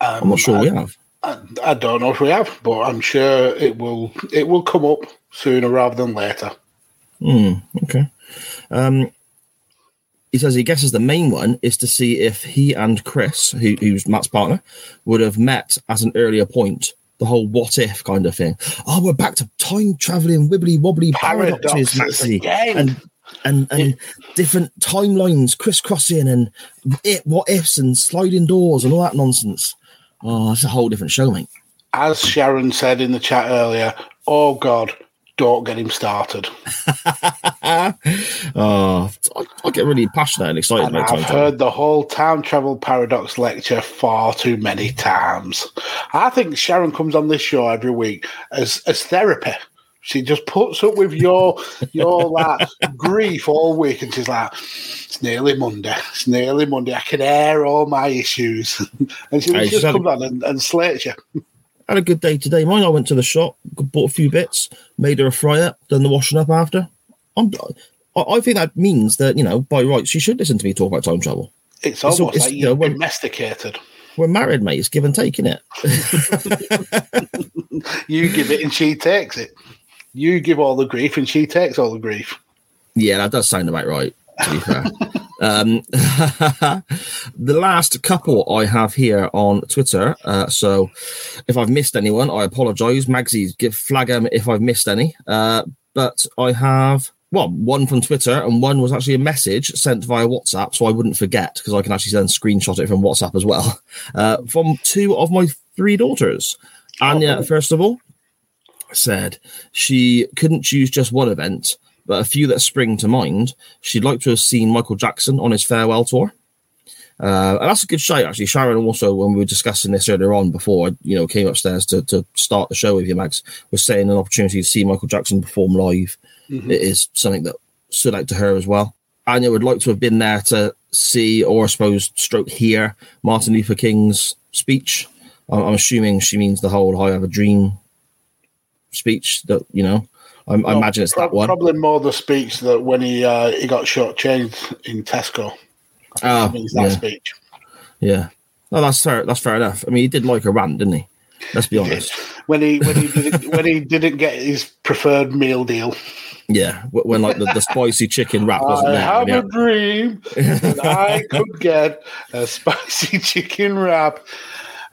I'm not sure we have. I, I don't know if we have, but I'm sure it will. It will come up sooner rather than later. Hmm, okay. Um, he says he guesses the main one is to see if he and Chris, who, who's Matt's partner, would have met at an earlier point. The whole what if kind of thing. Oh, we're back to time traveling, wibbly wobbly paradoxes, Paradoxes Maxie, again. and and and different timelines crisscrossing and it what ifs and sliding doors and all that nonsense. Oh, that's a whole different show, mate. As Sharon said in the chat earlier, oh God, don't get him started. <laughs> Oh, I, get really passionate and excited And about time I've travel. heard the whole time travel paradox lecture far too many times. I think Sharon comes on this show every week as as therapy. She just puts up with your your <laughs> like grief all week, and she's like, "It's nearly Monday. It's nearly Monday. I can air all my issues." <laughs> and she Hey, just had comes on and, and slates you. Had a good day today. Mine. I went to the shop, bought a few bits, made her a fryer, done the washing up after. I'm, I, think that means that you know, by rights, she should listen to me talk about time travel. It's almost it's, like you know, when- domesticated. We're married, mate. It's give and take, isn't it? <laughs> You give it and she takes it. You give all the grief and she takes all the grief. Yeah, that does sound about right. To be fair. <laughs> um, <laughs> the last couple I have here on Twitter. Uh, so, if I've missed anyone, I apologise. Magsy, give flag 'em if I've missed any. Uh, but I have well, one from Twitter, and one was actually a message sent via WhatsApp, so I wouldn't forget because I can actually then screenshot it from WhatsApp as well. <laughs> Uh, from two of my three daughters. Anya, first of all, said she couldn't choose just one event, but a few that spring to mind. She'd like to have seen Michael Jackson on his farewell tour. Uh, and that's a good shout, actually. Sharon also, when we were discussing this earlier on before I, you know, came upstairs to, to start the show with you, Max, was saying an opportunity to see Michael Jackson perform live. Mhm. It is something that stood out to her as well. Anya would like to have been there to see, or I suppose, stroke hear Martin Luther King's speech. I'm, I'm assuming she means the whole "I have a dream" speech. That you know, I, I imagine it's that one. Probably more the speech that when he uh, he got shortchanged in Tesco. Oh, I that yeah. speech. Yeah. No, that's fair. That's fair enough. I mean, he did like a rant, didn't he? Let's be honest. when he when he didn't, <laughs> when he didn't get his preferred meal deal. Yeah, when like the, the spicy chicken wrap wasn't I there. have yeah. a dream that I <laughs> could get a spicy chicken wrap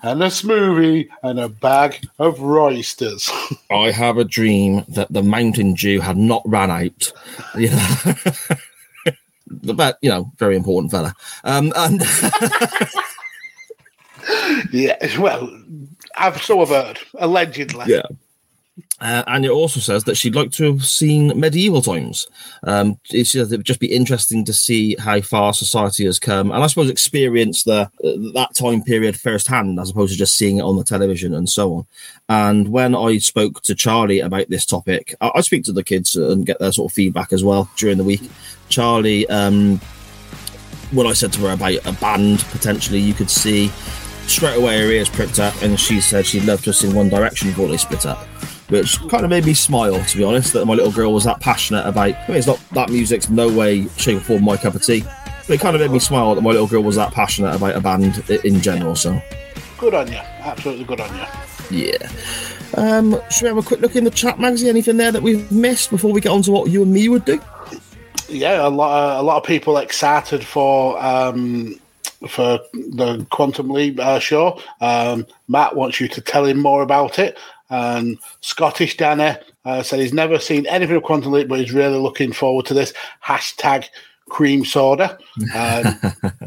and a smoothie and a bag of roysters. <laughs> I have a dream that the Mountain Dew had not ran out. You know, <laughs> but you know, very important fella. Um, and <laughs> yeah, well, I've so have heard allegedly. yeah. Uh, and it also says that she'd like to have seen medieval times. Um, it says it would just be interesting to see how far society has come, and I suppose experience the uh, that time period firsthand, as opposed to just seeing it on the television and so on. And when I spoke to Charlie about this topic, I, I speak to the kids and get their sort of feedback as well during the week. Charlie, um, when I said to her about a band potentially you could see, straight away her ears pricked up, and she said she'd love to have seen One Direction before they split up. Which kind of made me smile, to be honest, that my little girl was that passionate about. I mean, it's not that music's no way, shape, or form my cup of tea, but it kind of made me smile that my little girl was that passionate about a band in general. So, Good on you. Absolutely good on you. yeah. Um, should we have a quick look in the chat magazine? Anything there that we've missed before we get on to what you and me would do? Yeah, a lot, a lot of people excited for um, for the Quantum Leap uh, show. Um, Matt wants you to tell him more about it. And Scottish Danny uh, said he's never seen anything of Quantum Leap, but he's really looking forward to this. Hashtag cream soda. Um,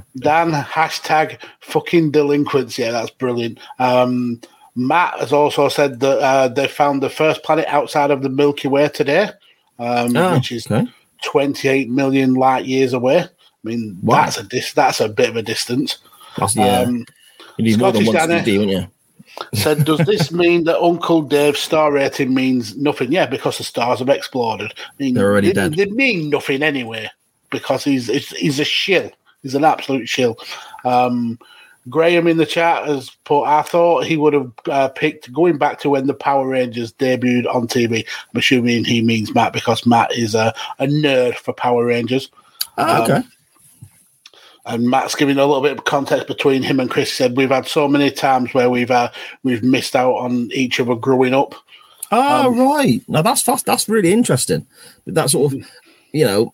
<laughs> Dan, hashtag fucking delinquents. Yeah, that's brilliant. Um, Matt has also said that uh, they found the first planet outside of the Milky Way today, um, Oh, which is okay. 28 million light years away. I mean, Wow. that's a dis- that's a bit of a distance. That's, yeah. Um, you need more than Scottish one Danny. CD, wouldn't you? Said, does this mean that Uncle Dave's star rating means nothing? Yeah, because the stars have exploded. I mean, They're already they, dead. They mean nothing anyway because he's he's, he's a shill. He's an absolute shill. Um, Graham in the chat has put, I thought he would have uh, picked going back to when the Power Rangers debuted on TV. I'm assuming he means Matt because Matt is a, a nerd for Power Rangers. Ah, okay. Um, and Matt's giving a little bit of context between him and Chris. He said we've had so many times where we've uh, we've missed out on each other growing up. Oh, Um, right. Now that's fast. That's really interesting. That sort of, you know,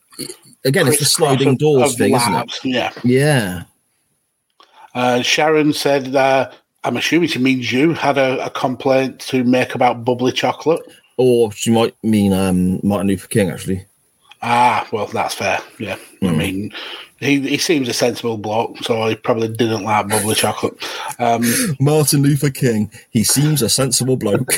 again, it's the sliding of- doors of thing, isn't it? Yeah. Yeah. Uh, Sharon said, uh, I'm assuming she means you had a, a complaint to make about bubbly chocolate. Or she might mean um, Martin Luther King, actually. Ah, well, that's fair. Yeah. I Hmm. mean, he, he seems a sensible bloke, so he probably didn't like bubbly chocolate. Um, <laughs> Martin Luther King. He seems a sensible bloke.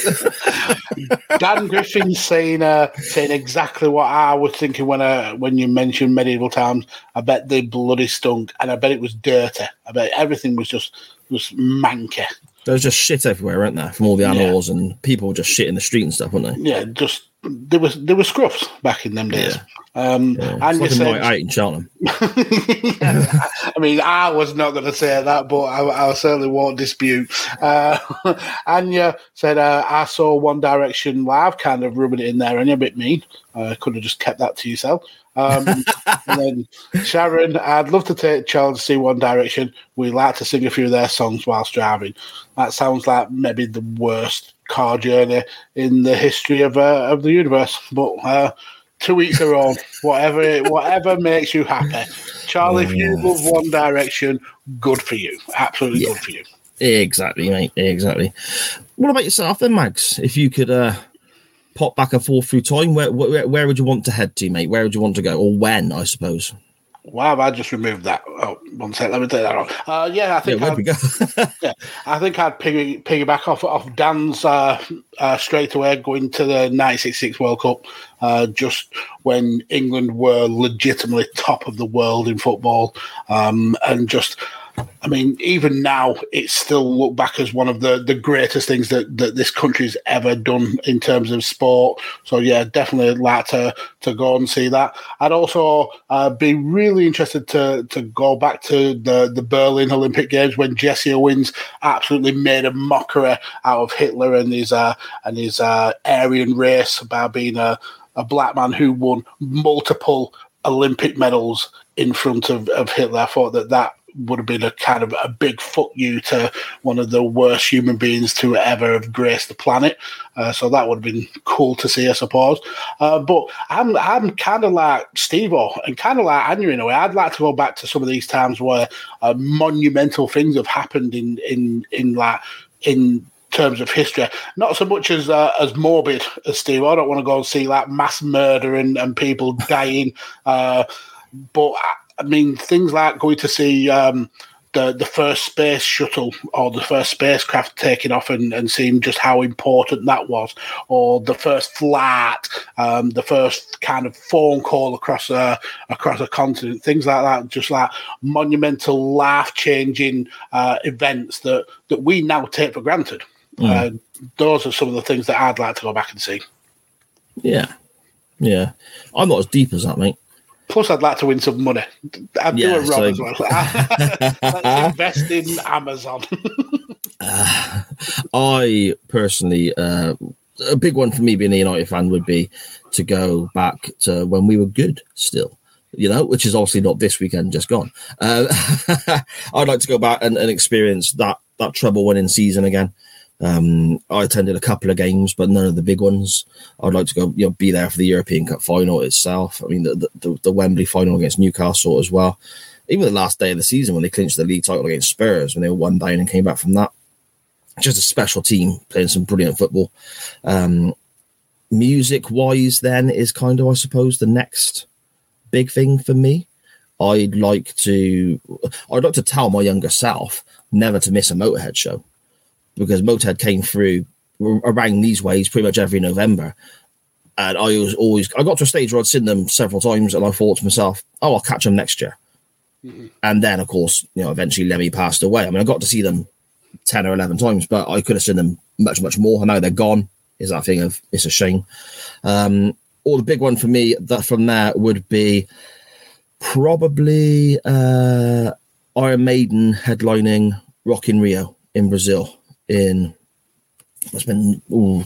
<laughs> Dan Griffin's saying uh, saying exactly what I was thinking when uh, when you mentioned medieval times. I bet they bloody stunk, and I bet it was dirty. I bet everything was just was manky. There was just shit everywhere, weren't there? From all the animals and people just shit in the street and stuff, weren't they? Yeah, just there was there were scruffs back in them days. Um, Yeah. and you It's said, night out in Cheltenham. <laughs> <laughs> I mean, I was not going to say that, but I, I certainly won't dispute. Uh, <laughs> Anya said, uh, I saw One Direction live, kind of rubbing it in there, and you're a bit mean. Uh, could have just kept that to yourself. Um, and then Sharon, I'd love to take Charles to see One Direction. We like to sing a few of their songs whilst driving. That sounds like maybe the worst car journey in the history of uh, of the universe. But uh, to each their own. Whatever whatever makes you happy. Charlie, if you love One Direction, good for you. Absolutely good for you. Exactly, mate. Exactly. What about yourself then, Mags? If you could uh, pop back and forth through time, where, where where would you want to head to, mate? Where would you want to go, or when? I suppose. Why have I just removed that? Oh, one sec. Let me take that off. Uh, yeah, I think Yeah, I'd, <laughs> yeah, I think I'd piggy, piggyback off off Dan's uh, uh, straight away going to the 1966 World Cup, uh, just when England were legitimately top of the world in football, um, and just. I mean, even now, it's still looked back as one of the, the greatest things that, that this country's ever done in terms of sport. So, yeah, definitely like to, to go and see that. I'd also uh, be really interested to, to go back to the, the Berlin Olympic Games when Jesse Owens absolutely made a mockery out of Hitler and his uh, and his uh, Aryan race by being a, a black man who won multiple Olympic medals in front of, of Hitler. I thought that that would have been a kind of a big fuck you to one of the worst human beings to ever have graced the planet. Uh, so that would have been cool to see, I suppose. Uh, but I'm I'm kind of like Steve and kind of like Anya in a way. I'd like to go back to some of these times where uh, monumental things have happened in in in like in terms of history. Not so much as uh, as morbid as Steve. I don't want to go and see like mass murder and, and people dying. Uh, but I mean, things like going to see um, the the first space shuttle or the first spacecraft taking off and, and seeing just how important that was, or the first flight, um, the first kind of phone call across a across a continent, things like that, just like monumental, life changing uh, events that that we now take for granted. Mm. Uh, those are some of the things that I'd like to go back and see. Yeah, yeah. I'm not as deep as that, mate. Plus, I'd like to win some money. I'd Yeah, do a Rob so- as well. Let's <laughs> <laughs> invest in Amazon. <sighs> I personally, uh, a big one for me being a United fan would be to go back to when we were good still. You know, which is obviously not this weekend, just gone. Uh, <laughs> I'd like to go back and, and experience that that treble winning season again. Um, I attended a couple of games, but none of the big ones. I'd like to go, you know, be there for the European Cup final itself. I mean, the the, the Wembley final against Newcastle as well. Even the last day of the season when they clinched the league title against Spurs, when they were one down and came back from that just a special team playing some brilliant football. Um, music wise, then is kind of, I suppose, the next big thing for me. I'd like to, I'd like to tell my younger self never to miss a Motorhead show because Motorhead came through around these ways pretty much every November. And I was always, I got to a stage where I'd seen them several times and I thought to myself, oh, I'll catch them next year. And then, of course, you know, eventually Lemmy passed away. I mean, I got to see them 10 or 11 times, but I could have seen them much, much more. I know they're gone. Is that thing of it's a shame. Um, or the big one for me that from there would be probably uh, Iron Maiden headlining Rock in Rio in Brazil in it's been ooh,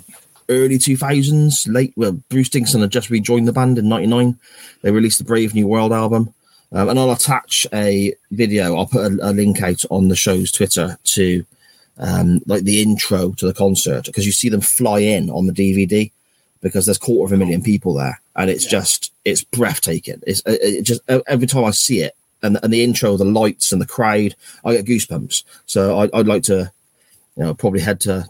early 2000s, late. Well, Bruce Dickinson had just rejoined the band in 99. They released the Brave New World album. Um, and I'll attach a video. I'll put a, a link out on the show's Twitter to um, like the intro to the concert because you see them fly in on the DVD because there's quarter of a million people there, and it's just it's breathtaking. It's it, it just every time I see it and and the intro, the lights and the crowd, I get goosebumps. So I, I'd like to, you know, probably had to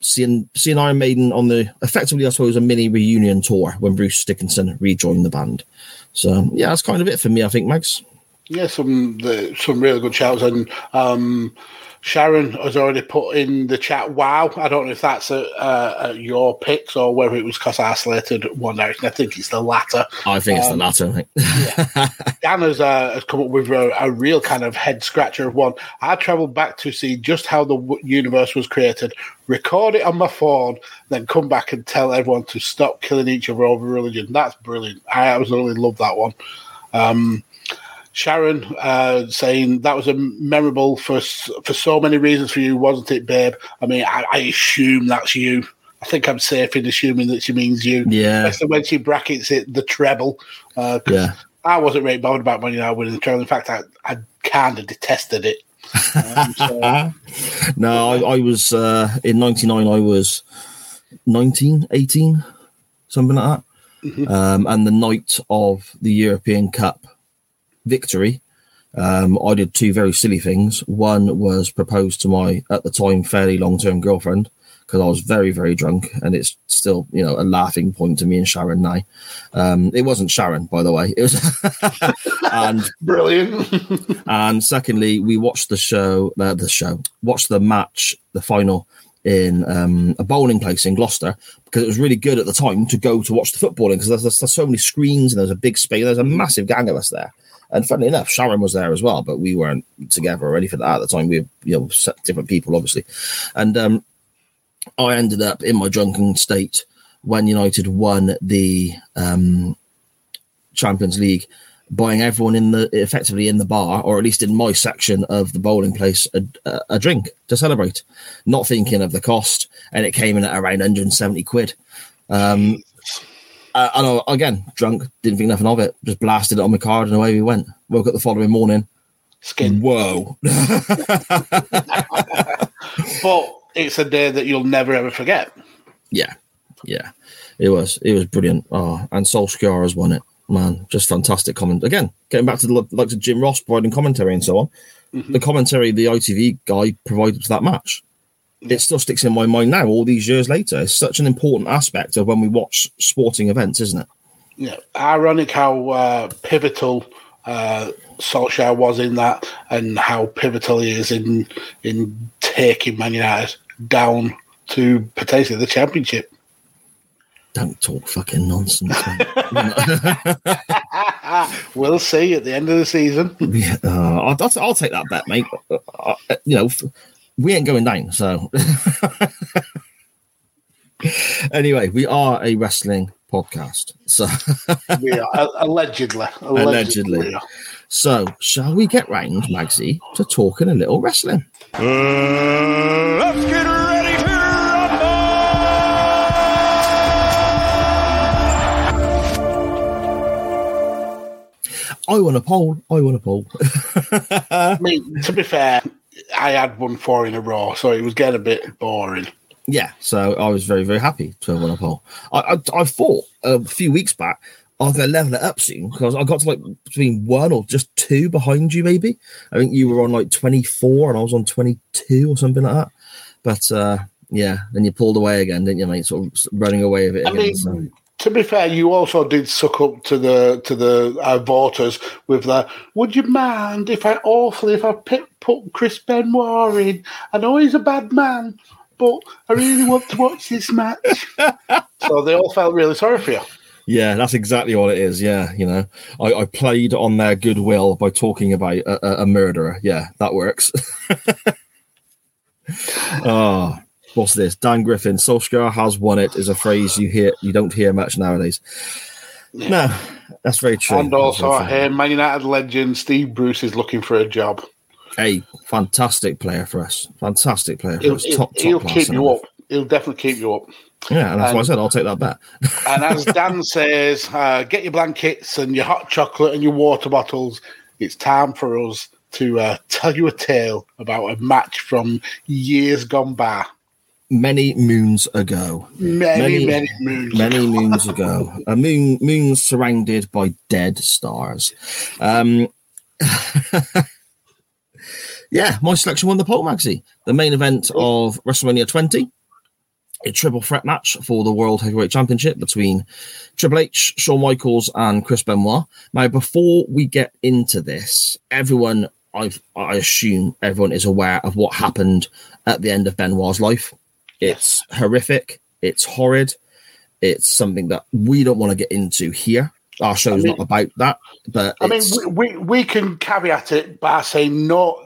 seeing seeing Iron Maiden on the effectively, I suppose, a mini reunion tour when Bruce Dickinson rejoined the band. So yeah, that's kind of it for me. I think, Max. Yeah, some the, some really good shouts, and um, Sharon has already put in the chat. Wow, I don't know if that's a, a, a your picks or whether it was because I isolated one direction. I think it's the latter. I think it's the Um, latter. I think. <laughs> Dan has, uh, has come up with a, a real kind of head scratcher of one. I travelled back to see just how the w- universe was created, record it on my phone, then come back and tell everyone to stop killing each other over religion. That's brilliant. I absolutely love that one. Um, Sharon uh, saying that was a memorable for for so many reasons for you, wasn't it, babe? I mean, I, I assume that's you. I think I'm safe in assuming that she means you. Yeah. Especially when she brackets it the treble. Uh, Yeah. I wasn't really bothered about Man United winning the treble. In fact, I, I kind of detested it. Um, so, <laughs> no, I, I was uh, in '99. I was 19, 18, something like that. Um, and the night of the European Cup victory, um, I did two very silly things. One was propose to my at the time fairly long term girlfriend because I was very very drunk, and it's still you know a laughing point to me and Sharon now. Um, it wasn't Sharon, by the way. <laughs> It was and brilliant. and secondly, we watched the show, uh, the show, watched the match, the final in um, a bowling place in Gloucester because it was really good at the time to go to watch the footballing because there's, there's, there's so many screens and there's a big space. There's a massive gang of us there. And funnily enough, Sharon was there as well, but we weren't together or anything like that at the time. We were, you know, different people, obviously. And um, I ended up in my drunken state when United won the um, Champions League, buying everyone in the effectively in the bar, or at least in my section of the bowling place, a, a, drink to celebrate, not thinking of the cost, and it came in at around 170 quid. Um, I, I know again, drunk, didn't think nothing of it, just blasted it on my card, and away we went. Woke up the following morning, skin. Whoa. <laughs> but it's a day that you'll never ever forget. Yeah, yeah, it was it was brilliant. Oh, and Solskjaer has won it, man. Just fantastic comment. Again, getting back to the li- likes of Jim Ross providing commentary and so on. Mm-hmm. The commentary the ITV guy provided for that match, it still sticks in my mind now. All these years later, it's such an important aspect of when we watch sporting events, isn't it? Yeah, ironic how uh, pivotal uh, Solskjaer was in that, and how pivotal he is in in taking Man United down to potentially the championship. Don't talk fucking nonsense. <laughs> we'll see at the end of the season. <laughs> Yeah, uh, I'll, I'll, take that bet, mate. Uh, uh, you know, we ain't going down. So, anyway, we are a wrestling podcast. So, we are uh, allegedly, allegedly. allegedly. So, shall we get round, Magsy, to talking a little wrestling? let's get ready to rumble. I want a poll. I want a poll. <laughs> I mean, to be fair, I had won four in a row, so it was getting a bit boring. Yeah, so I was very, very happy to have won a poll. I, I, I thought a few weeks back I was going to level it up soon because I got to like between one or just two behind you, maybe. I think you were on like 24 and I was on 22 or something like that. But uh, yeah, then you pulled away again, didn't you, mate? Sort of running away with it I again. mean, so. To be fair, you also did suck up to the to the uh, voters with the. Would you mind if I awfully if I pick, put Chris Benoit in? I know he's a bad man, but I really want to watch this match. <laughs> so they all felt really sorry for you. Yeah, that's exactly what it is. Yeah, you know, I, I played on their goodwill by talking about a, a, a murderer. Yeah, that works. oh, <laughs> what's this? Dan Griffin, Solskjaer has won it is a phrase you hear you don't hear much nowadays. No, that's very true. And also, very true. hey, Man United legend Steve Bruce is looking for a job. Hey, fantastic player for us. Fantastic player for He'll, us. he'll- Top, top he'll keep you up. He'll definitely keep you up. Yeah, and that's why I said I'll take that bet. <laughs> And as Dan says, uh, get your blankets and your hot chocolate and your water bottles. It's time for us to uh, tell you a tale about a match from years gone by. Many moons ago. Many, many, moons. Many ago. moons ago. A moon moon surrounded by dead stars. Um <laughs> Yeah, my selection won the poll, Maxi. The main event of WrestleMania 20, a triple threat match for the World Heavyweight Championship between Triple H, Shawn Michaels, and Chris Benoit. Now, before we get into this, everyone, I've, I assume everyone is aware of what happened at the end of Benoit's life. It's horrific. It's horrid. It's something that we don't want to get into here. Our show's I mean- not about that, but I mean, we, we, we can caveat it by saying not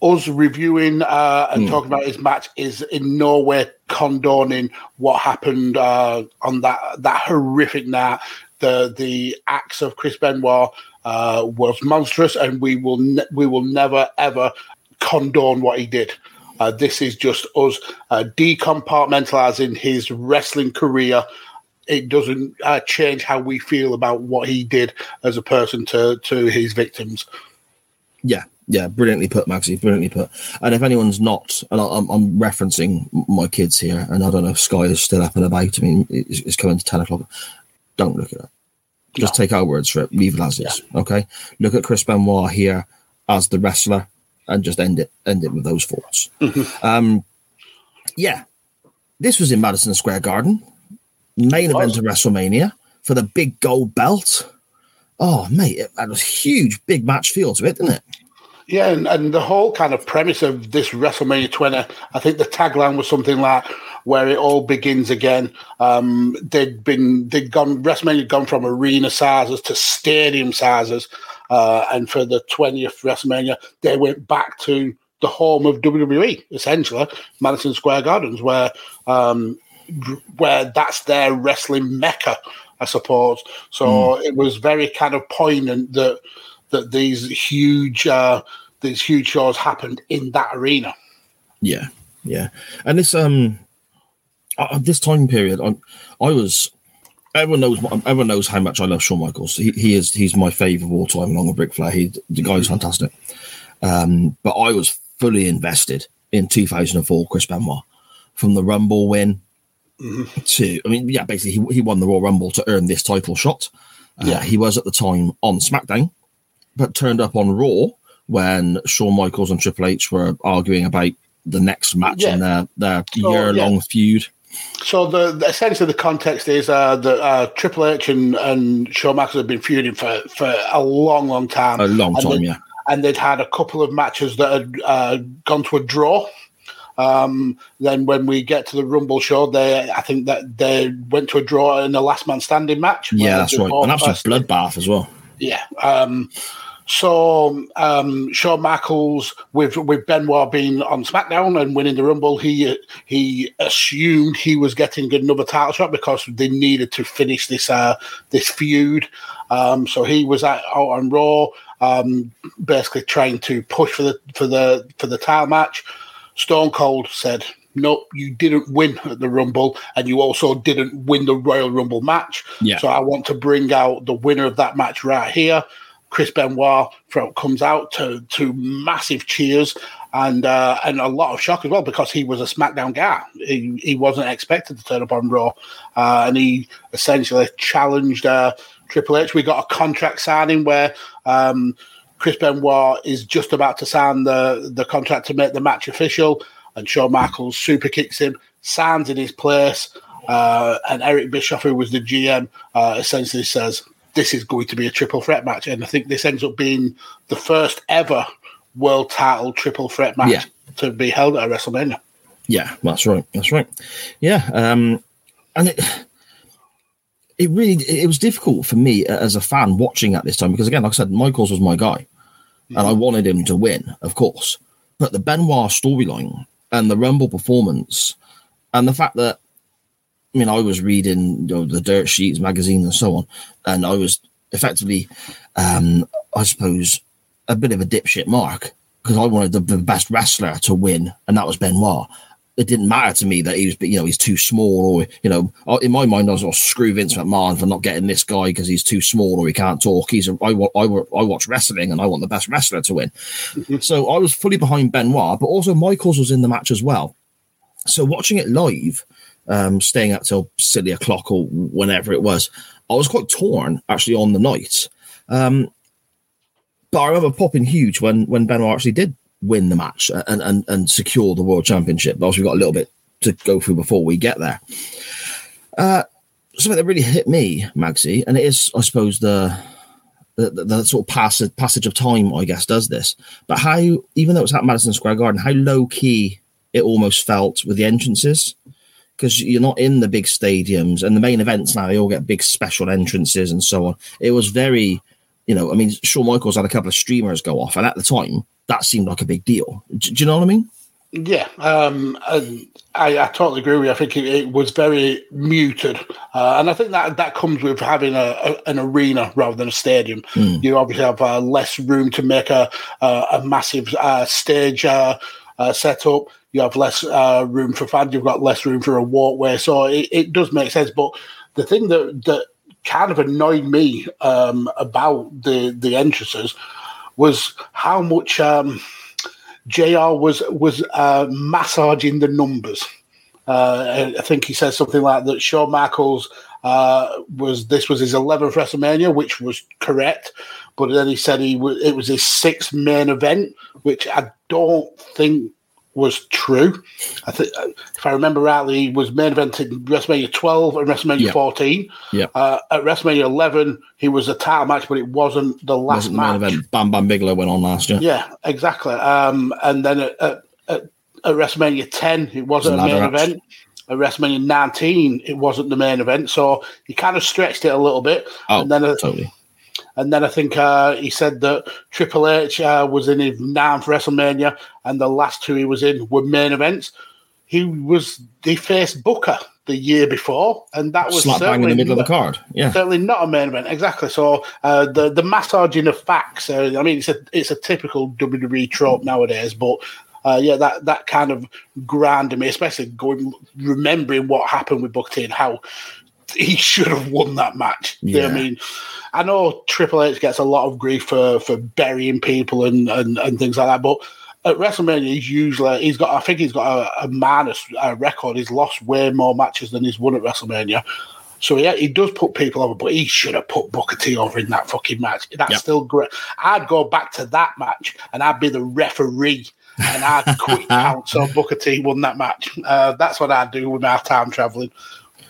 us reviewing uh, and Hmm. talking about his match is in no way condoning what happened uh, on that that horrific night. The the acts of Chris Benoit uh, was monstrous, and we will ne- we will never ever condone what he did. Uh, this is just us uh, decompartmentalizing his wrestling career it doesn't uh, change how we feel about what he did as a person to to his victims. Yeah, yeah, brilliantly put, Maxi. Brilliantly put. And if anyone's not, and I- I'm, I'm referencing my kids here, and I don't know if Sky is still up and about. I mean, it's, it's coming to ten o'clock. Don't look at it. Just take our words for it. Leave it as is. Okay. Look at Chris Benoit here as the wrestler, and just end it. End it with those thoughts. <laughs> Um, yeah, this was in Madison Square Garden, main event of WrestleMania for the big gold belt. Oh, mate, it had a huge, big match feel to it, didn't it? Yeah, and, and the whole kind of premise of this WrestleMania 20, I think the tagline was something like where it all begins again. Um, they'd been they'd gone WrestleMania had gone from arena sizes to stadium sizes, uh, and for the 20th WrestleMania, they went back to the home of WWE, essentially Madison Square Gardens, where um, where that's their wrestling mecca, I suppose. So it was very kind of poignant that that these huge uh, these huge shows happened in that arena. Yeah, yeah. And this um uh, this time period, I I was everyone knows everyone knows how much I love Shawn Michaels. He, he is he's my favorite of all time, along with Ric Flair. He the guy's fantastic. Um, but I was fully invested in 2004 Chris Benoit from the Rumble win to I mean yeah basically he, he won the Royal Rumble to earn this title shot. Uh, Yeah. he was at the time on SmackDown, but turned up on Raw when Shawn Michaels and Triple H were arguing about the next match in their, their Oh, year long yeah. feud. So the, the essentially the context is uh, that uh, Triple H and, and Shawn Michaels have been feuding for, for a long, long time. A long And time, they- yeah. And they'd had a couple of matches that had uh, gone to a draw. Um, then when we get to the Rumble show, they I think that they went to a draw in the last man standing match. Yeah, that's right. An absolute bloodbath as well. yeah. Um, so um, Shawn Michaels with with Benoit being on SmackDown and winning the Rumble, he he assumed he was getting another title shot because they needed to finish this uh, this feud. Um, so he was at, out on Raw, um, basically trying to push for the for the for the title match. Stone Cold said, "No, you didn't win at the Rumble, and you also didn't win the Royal Rumble match. Yeah. So I want to bring out the winner of that match right here." Chris Benoit comes out to to massive cheers and uh, and a lot of shock as well because he was a SmackDown guy. He, he wasn't expected to turn up on Raw, uh, and he essentially challenged uh, Triple H. We got a contract signing where. Um, Chris Benoit is just about to sign the, the contract to make the match official, and Shawn Michaels super kicks him, signs in his place, uh, and Eric Bischoff, who was the GM, uh, essentially says, This is going to be a triple threat match. And I think this ends up being the first ever world title triple threat match Yeah. to be held at WrestleMania. Yeah, that's right. That's right. Yeah, um, and it it really it was difficult for me as a fan watching at this time because again, like I said, Michaels was my guy, and I wanted him to win, of course. But the Benoit storyline and the Rumble performance, and the fact that I mean, I was reading you know, the Dirt Sheets magazine and so on, and I was effectively, um, I suppose, a bit of a dipshit mark because I wanted the, the best wrestler to win, and that was Benoit. It didn't matter to me that he was, you know, he's too small, or you know, in my mind, I was, oh, screw Vince McMahon for not getting this guy because he's too small or he can't talk. He's, a, I, I, I watch wrestling and I want the best wrestler to win. so I was fully behind Benoit, but also Michaels was in the match as well. So watching it live, um, staying up till silly o'clock or whenever it was, I was quite torn actually on the night. Um, but I remember popping huge when when Benoit actually did win the match and and, and secure the world championship. But obviously, we've got a little bit to go through before we get there. Uh, something that really hit me, Magsy, and it is, I suppose, the the, the, the sort of passage passage of time, I guess, does this. But how, even though it's at Madison Square Garden, how low key it almost felt with the entrances because you're not in the big stadiums and the main events now they all get big special entrances and so on. It was very, you know, I mean, Shawn Michaels had a couple of streamers go off, and at the time that seemed like a big deal. Do, do you know what I mean? Yeah, um, and I, I totally agree with you. I think it, it was very muted, uh, and I think that that comes with having a, a an arena rather than a stadium. Mm. You obviously have uh, less room to make a a, a massive uh, stage uh, uh, setup. You have less uh, room for fans. You've got less room for a walkway, so it, it does make sense. But the thing that that kind of annoyed me um, about the the entrances was how much. Um, JR was was uh, massaging the numbers. Uh, I think he said something like that. Shawn Michaels uh, was this was his eleventh WrestleMania, which was correct, but then he said he w- it was his sixth main event, which I don't think was true. I think if I remember rightly, he was main evented WrestleMania 12 and WrestleMania Yeah. 14. Yeah. Uh, at WrestleMania 11, he was a title match, but it wasn't the last Wasn't the match. main event. Bam Bam Bigelow went on last year. Yeah, exactly. Um, and then at, at, at, at WrestleMania 10, it wasn't a main match. event. At WrestleMania 19, it wasn't the main event. So he kind of stretched it a little bit. Oh, and then, uh, totally. And then I think uh, he said that Triple H uh, was in his ninth WrestleMania, and the last two he was in were main events. He was the faced Booker the year before, and that was Slap bang in the certainly middle of the not- card. Yeah. certainly not a main event. Exactly. So uh, the the massaging of facts. Uh, I mean, it's a it's a typical WWE trope nowadays, but. Uh, yeah, that, that kind of grounded me, especially going remembering what happened with Booker T and how he should have won that match. You know I mean, I know Triple H gets a lot of grief for for burying people and and, and things like that, but at WrestleMania, he's usually he's got. I think he's got a, a minus uh record. He's lost way more matches than he's won at WrestleMania. So yeah, he does put people over, but he should have put Booker T over in that fucking match. That's Yep. still great. I'd go back to that match and I'd be the referee and I'd quick <laughs> count so Booker T won that match. Uh, that's what I'd do with my time traveling.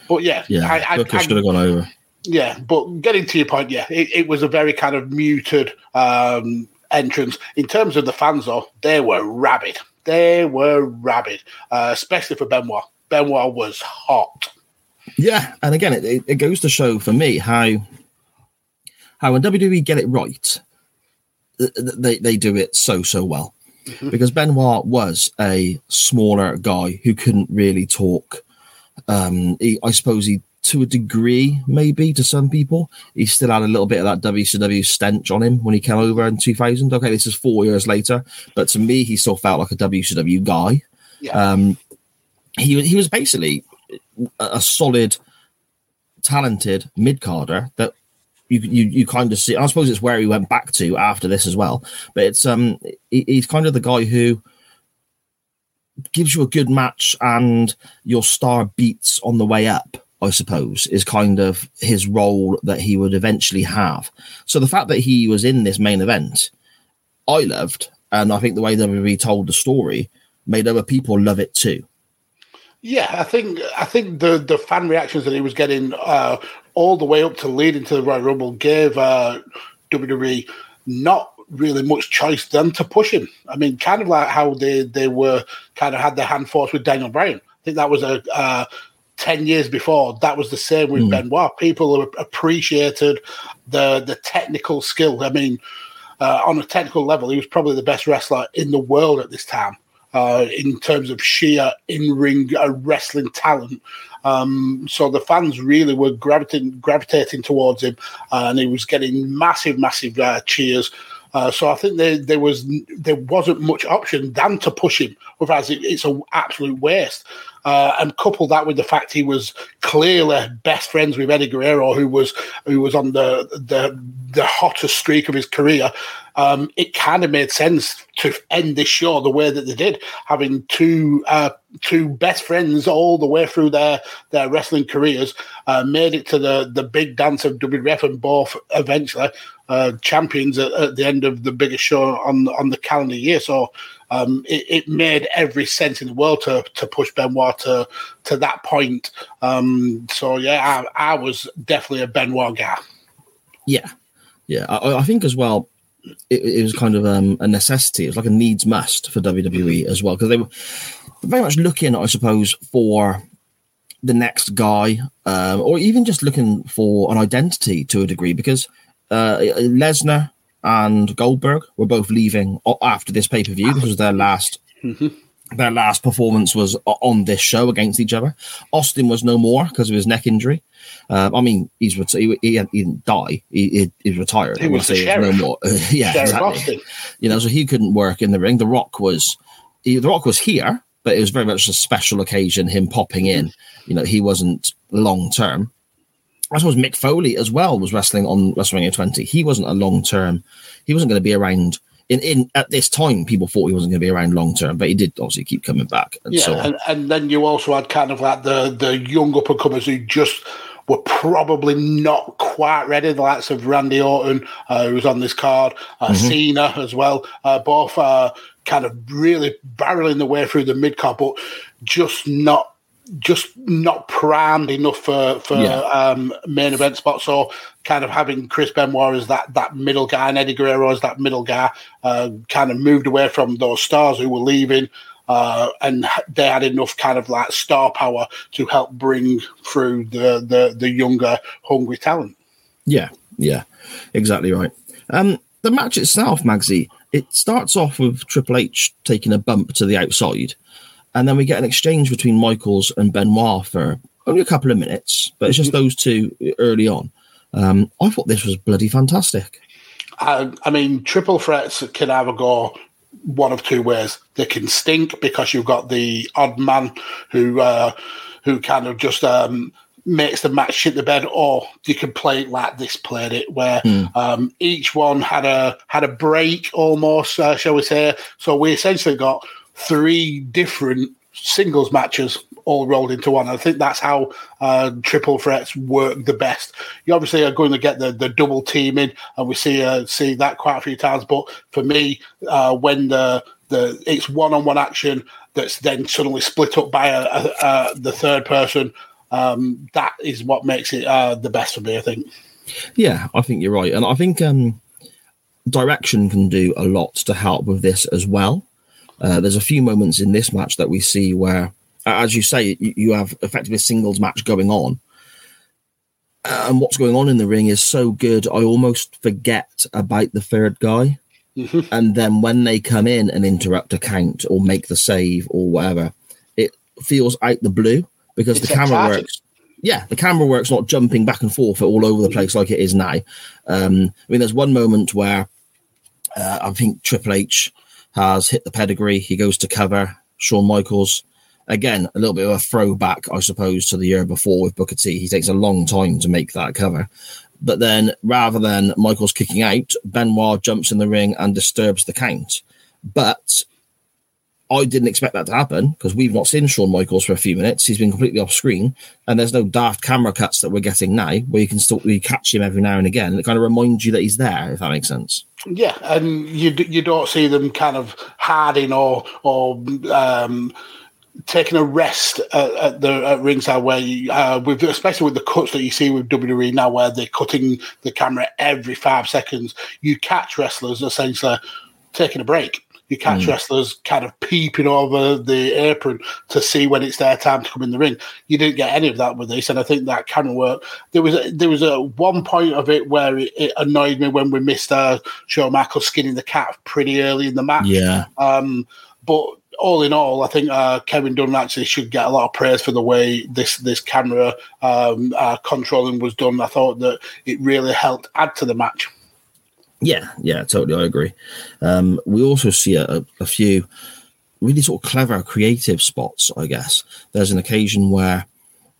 But yeah, Yeah, I, I, Booker I- should have gone over. yeah, but getting to your point, yeah, it, it was a very kind of muted um, entrance. In terms of the fans, though, they were rabid. They were rabid, uh, especially for Benoit. Benoit was hot. Yeah, and again, it, it, goes to show for me how how when WWE get it right, th- th- they they do it so so well. Because Benoit was a smaller guy who couldn't really talk. Um, he, I suppose he, to a degree, maybe to some people, he still had a little bit of that WCW stench on him when he came over in 2000. Okay, this is four years later, but to me, he still felt like a WCW guy. Um, he he was basically a, a solid, talented mid carder that you, you you kind of see. I suppose it's where he went back to after this as well. But it's um he, he's kind of the guy who gives you a good match and your star beats on the way up. I suppose is kind of his role that he would eventually have. So the fact that he was in this main event, I loved, and I think the way WWE told the story made other people love it too. Yeah, I think I think the the fan reactions that he was getting uh, all the way up to leading to the Royal Rumble gave uh, WWE not really much choice than to push him. I mean, kind of like how they they were kind of had their hand forced with Daniel Bryan. I think that was a. Uh, 10 years before that was the same with Mm. Benoit people appreciated the the technical skill I mean uh, on a technical level, he was probably the best wrestler in the world at this time uh, in terms of sheer in ring uh, wrestling talent. Um, so the fans really were gravitating gravitating towards him, uh, and he was getting massive, massive uh, cheers. Uh, so I think there, there was there wasn't much option than to push him. Otherwise, it, it's an absolute waste. Uh, and couple that with the fact he was clearly best friends with Eddie Guerrero, who was who was on the the the hottest streak of his career. Um, it kind of made sense to end this show the way that they did, having two uh, two best friends all the way through their their wrestling careers, uh, made it to the the big dance of WWF, and both eventually uh, champions at, at the end of the biggest show on on the calendar year. So um, it, it made every sense in the world to to push Benoit to to that point. Um, so yeah, I, I was definitely a Benoit guy. Yeah, yeah. I, I think as well, it, it was kind of um, a necessity. It was like a needs must for WWE as well because they were very much looking, I suppose, for the next guy, um, or even just looking for an identity to a degree. Because uh, Lesnar and Goldberg were both leaving after this pay per view. This was their last <laughs> their last performance was on this show against each other. Austin was no more because of his neck injury. Um, I mean, he's he, he, he didn't die. He, he, he's retired. He was sheriff. no more. <laughs> yeah, Sheriff exactly. Austin. You know, so he couldn't work in the ring. The Rock was he, the Rock was here, but it was very much a special occasion. Him popping in. You know, he wasn't long term. I suppose Mick Foley as well was wrestling on WrestleMania 20. He wasn't a long term. He wasn't going to be around. In, in at this time, people thought he wasn't going to be around long term, but he did obviously keep coming back and Yeah, so and, and then you also had kind of like the the young up and comers who just were probably not quite ready. The likes of Randy Orton, uh, who was on this card, uh, Mhm. Cena as well, uh, both uh, kind of really barreling their way through the mid card, but just not just not primed enough for for Yeah. um, main event spots. So kind of having Chris Benoit as that that middle guy and Eddie Guerrero as that middle guy, uh, kind of moved away from those stars who were leaving. Uh, and they had enough kind of like star power to help bring through the the, the younger, hungry talent. Yeah, yeah, exactly right. Um, the match itself, Magsy, it starts off with Triple H taking a bump to the outside, and then we get an exchange between Michaels and Benoit for only a couple of minutes, but it's just those two early on. Um, I thought this was bloody fantastic. I, I mean, triple threats can either go one of two ways. They can stink because you've got the odd man who uh, who kind of just um, makes the match shit the bed, or you can play it like this played it, where um, each one had a had a break almost, uh, shall we say? So we essentially got three different singles matches all rolled into one. I think that's how uh, triple threats work the best. You obviously are going to get the, the double teaming, and we see uh, see that quite a few times. But for me, uh, when the the it's one on one action that's then suddenly split up by a, a, a, the third person, um, that is what makes it uh, the best for me. I think. Yeah, I think you're right, and I think um, direction can do a lot to help with this as well. Uh, there's a few moments in this match that we see where, as you say, you, you have effectively a singles match going on. Uh, and what's going on in the ring is so good, I almost forget about the third guy. Mm-hmm. And then when they come in and interrupt a count or make the save or whatever, it feels out the blue because It's the camera works. Yeah, the camera works not jumping back and forth all over the place like it is now. Um, I mean, there's one moment where uh, I think Triple H has hit the pedigree. He goes to cover Shawn Michaels. Again, a little bit of a throwback, I suppose, to the year before with Booker T. He takes a long time to make that cover. But then, rather than Michaels kicking out, Benoit jumps in the ring and disturbs the count. But I didn't expect that to happen because we've not seen Shawn Michaels for a few minutes. He's been completely off screen, and there's no daft camera cuts that we're getting now where you can still you catch him every now and again. And it kind of reminds you that he's there, if that makes sense. Yeah, and you you don't see them kind of harding or or um, taking a rest at, at the at ringside where you, uh, with especially with the cuts that you see with WWE now, where they're cutting the camera every five seconds. You catch wrestlers essentially taking a break. You catch Mm. wrestlers kind of peeping over the apron to see when it's their time to come in the ring. You didn't get any of that with this, and I think that can work. There was a, there was a one point of it where it, it annoyed me when we missed uh, Shawn Michaels skinning the cat pretty early in the match. Yeah. Um, but all in all, I think uh, Kevin Dunn actually should get a lot of praise for the way this this camera um, uh, controlling was done. I thought that it really helped add to the match. Yeah, yeah, totally. I agree. Um, we also see a, a few really sort of clever, creative spots. I guess there's an occasion where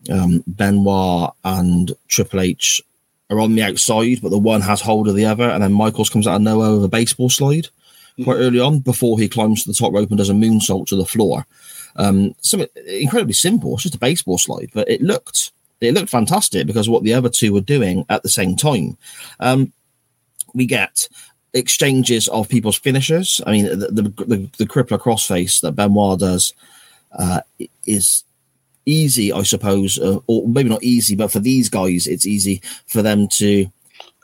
um, Benoit and Triple H are on the outside, but the one has hold of the other, and then Michaels comes out of nowhere with a baseball slide quite early on before he climbs to the top rope and does a moonsault to the floor. Um, something incredibly simple. It's just a baseball slide, but it looked it looked fantastic because of what the other two were doing at the same time. Um, we get exchanges of people's finishers. I mean, the the, the, the crippler crossface that Benoit does uh, is easy, I suppose, uh, or maybe not easy, but for these guys, it's easy for them to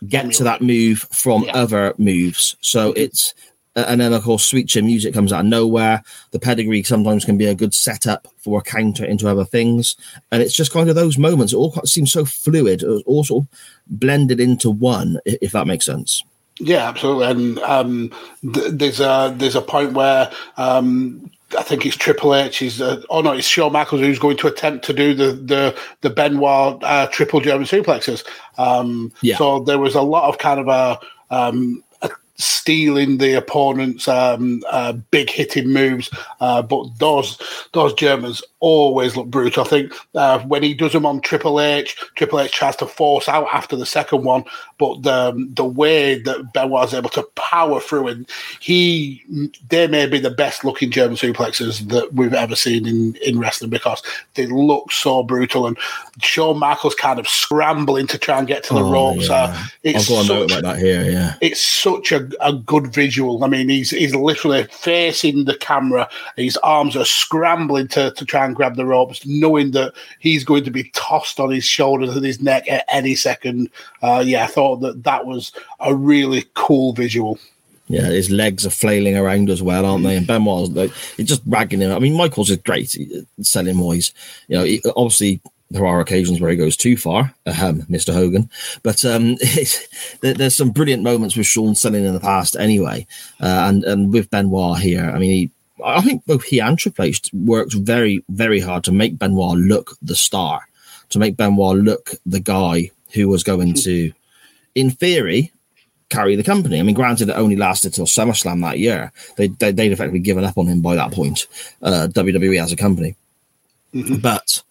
get to that move from other moves. So it's and then of course sweet chin music comes out of nowhere. The pedigree sometimes can be a good setup for a counter into other things, and it's just kind of those moments. It all quite- seems so fluid, it was all sort of blended into one, if that makes sense. Yeah, absolutely. And um, th- there's a there's a point where um, I think it's Triple H. Is uh, oh no, it's Shawn Michaels who's going to attempt to do the the the Benoit uh, triple German suplexes. Um, Yeah. So there was a lot of kind of a. Um, a stealing the opponent's um, uh, big hitting moves, uh, but those those Germans always look brutal. I think uh, when he does them on Triple H, Triple H tries to force out after the second one, but the the way that Benoit was able to power through and he they may be the best looking German suplexes that we've ever seen in, in wrestling because they look so brutal and Shawn Michaels kind of scrambling to try and get to the Oh, ropes. yeah. Uh, it's I've got a note such- about that here. Yeah, it's such a, a good visual. I mean, he's he's literally facing the camera. His arms are scrambling to, to try and grab the ropes, knowing that he's going to be tossed on his shoulders and his neck at any second. Uh, yeah, I thought that that was a really cool visual. yeah. His legs are flailing around as well, aren't they? And Benoit's like he's just ragging him. I mean, Michaels is great selling wise. You know, he, obviously there are occasions where he goes too far, Mr. Hogan. But um, <laughs> it's, there, there's some brilliant moments with Shawn selling in the past, anyway, uh, and and with Benoit here. I mean, he, I think both he and Triple H worked very, very hard to make Benoit look the star, to make Benoit look the guy who was going to, in theory, carry the company. I mean, granted, it only lasted till SummerSlam that year. They, they they'd effectively given up on him by that point. Uh, WWE as a company, but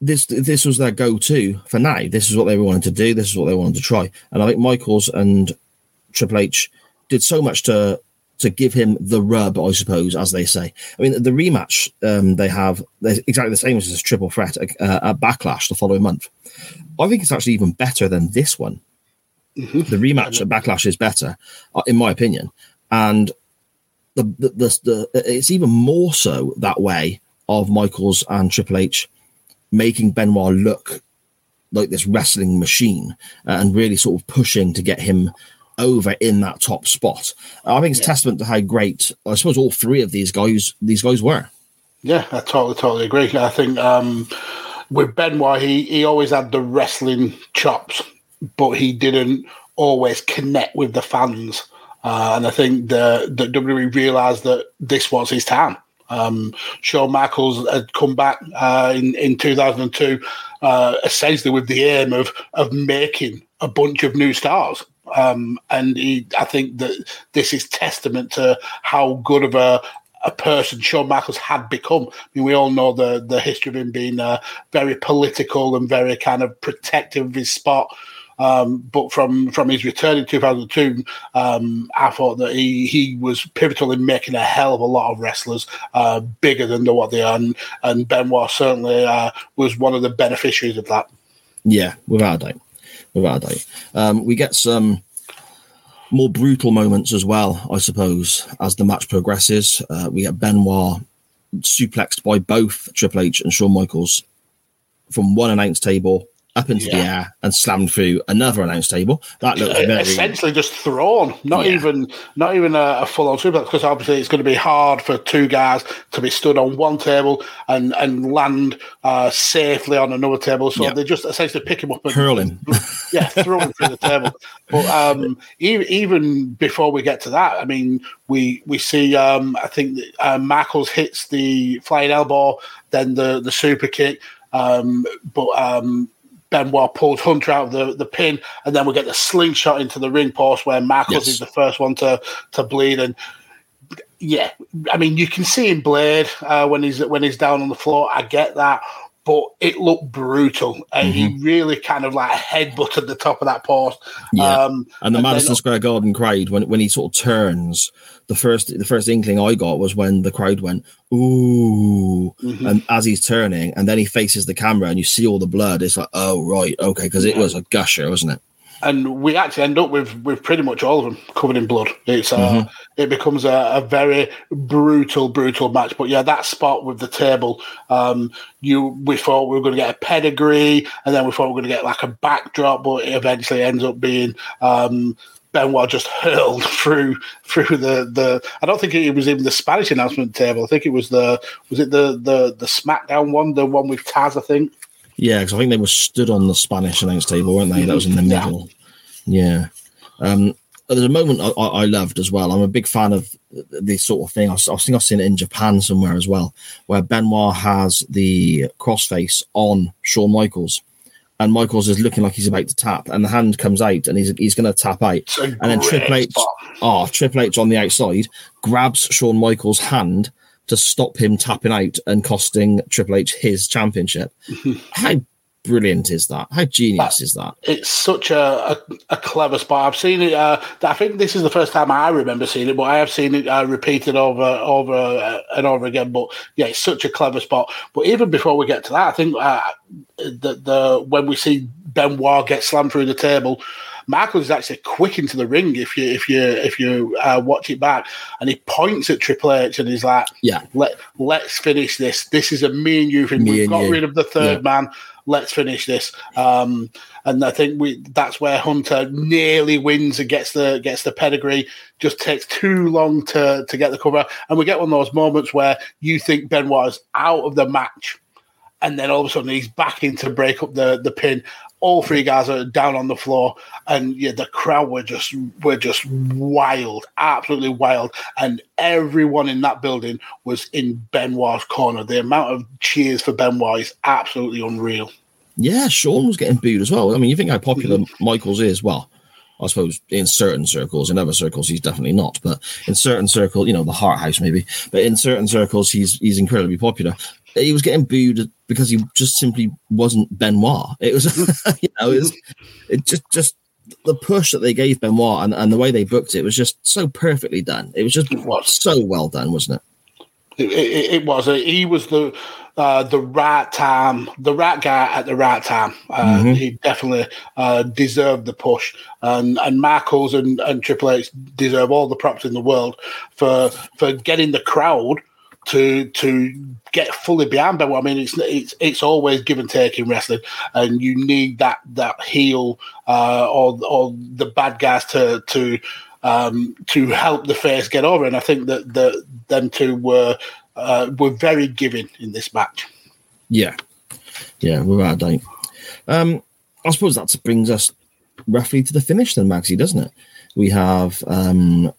this this was their go-to for now. This is what they wanted to do. This is what they wanted to try. And I think Michaels and Triple H did so much to to give him the rub, I suppose, as they say. I mean, the rematch um, they have they're exactly the same as this triple threat uh, at Backlash the following month. I think it's actually even better than this one. The rematch at Backlash is better, uh, in my opinion, and the, the the, the it's even more so that way of Michaels and Triple H making Benoit look like this wrestling machine uh, and really sort of pushing to get him over in that top spot. I think it's testament to how great I suppose all three of these guys these guys were. Yeah, I totally, totally agree. I think um, with Benoit, he, he always had the wrestling chops, but he didn't always connect with the fans. Uh, and I think the, the WWE realized that this was his time. Um, Shawn Michaels had come back uh, in, in 2002, uh, essentially with the aim of, of making a bunch of new stars. Um, and he, I think that this is testament to how good of a, a person Shawn Michaels had become. I mean, we all know the the history of him being uh, very political and very kind of protective of his spot. Um, but from from his return in 2002, um, I thought that he he was pivotal in making a hell of a lot of wrestlers uh, bigger than what they are, and, and Benoit certainly uh, was one of the beneficiaries of that. Yeah, without a doubt, Um, we get some more brutal moments as well, I suppose, as the match progresses. Uh, we get Benoit suplexed by both Triple H and Shawn Michaels from one announce table up into the air and slammed through another announce table. That looks very essentially just thrown, not Yeah. even not even a, a full on suplex, because obviously it's going to be hard for two guys to be stood on one table and and land uh, safely on another table. So Yeah. they just essentially pick him up and hurling. <laughs> yeah, throw him through the table. But um, even, even before we get to that, I mean, we we see um, I think that, uh, Michaels hits the flying elbow, then the the super kick, um, but um, Benoit pulls Hunter out of the, the pin, and then we get the slingshot into the ring post where Michaels Yes. is the first one to to bleed and. Yeah, I mean, you can see him blade uh, when he's when he's down on the floor. I get that, but it looked brutal, and he really kind of like headbutted the top of that post. Yeah. Um, and the then- Madison Square Garden crowd when when he sort of turns, the first the first inkling I got was when the crowd went ooh, Mhm. and as he's turning, and then he faces the camera and you see all the blood. It's like oh right, okay, because it was a gusher, wasn't it? And we actually end up with with pretty much all of them covered in blood. It's uh, Mhm. it becomes a, a very brutal, brutal match. But yeah, that spot with the table, um, you we thought we were going to get a pedigree, and then we thought we were going to get like a backdrop, but it eventually ends up being. Um, Benoit just hurled <laughs> through through the the. I don't think it was even the Spanish announcement table. I think it was the was it the the the SmackDown one, the one with Taz. I think. Yeah, because I think they were stood on the Spanish announce table, weren't they? That was in the middle. Yeah. Um, there's a moment I, I loved as well. I'm a big fan of this sort of thing. I, I think I've seen it in Japan somewhere as well, where Benoit has the crossface on Shawn Michaels, and Michaels is looking like he's about to tap, and the hand comes out, and he's he's going to tap out, and then Triple H, spot. oh Triple H on the outside grabs Shawn Michaels' hand to stop him tapping out and costing Triple H his championship. <laughs> How brilliant is that? How genius is that? it's such a, a, a clever spot. I've seen it. Uh, I think this is the first time I remember seeing it, but I have seen it uh, repeated over, over uh, and over again. But yeah, it's such a clever spot. But even before we get to that, I think uh, the the when we see Benoit get slammed through the table. Michael is actually quick into the ring if you if you if you uh, watch it back, and he points at Triple H and he's like, Yeah. let let's finish this. This is a me and you thing. Me We've got you. rid of the third Yeah. man. Let's finish this. Um, and I think we that's where Hunter nearly wins and gets the gets the pedigree. Just takes too long to to get the cover, and we get one of those moments where you think Benoit is out of the match, and then all of a sudden he's back in to break up the the pin. All three guys are down on the floor, and yeah, the crowd were just were just wild, absolutely wild, and everyone in that building was in Benoit's corner. The amount of cheers for Benoit is absolutely unreal. Yeah, Shawn was getting booed as well. I mean, you think how popular mm-hmm. Michaels is? Well, I suppose in certain circles, in other circles, he's definitely not. But in certain circles, you know, the Hart House maybe. But in certain circles, he's he's incredibly popular. He was getting booed because he just simply wasn't Benoit. It was, <laughs> you know, it was it just just the push that they gave Benoit and, and the way they booked it was just so perfectly done. It was just so well done, wasn't it? It, it, it was. He was the uh, the right time, the right guy at the right time. Uh, Mhm. He definitely uh, deserved the push, and and Michaels and, and Triple H deserve all the props in the world for for getting the crowd to to get fully behind Benoit. I mean, it's it's it's always give and take in wrestling, and you need that that heel uh, or or the bad guys to to um, to help the face get over. And I think that the them two were uh, were very giving in this match. Yeah, yeah, without a doubt. Um, I suppose that brings us roughly to the finish, then, Magsy, doesn't it? We have um,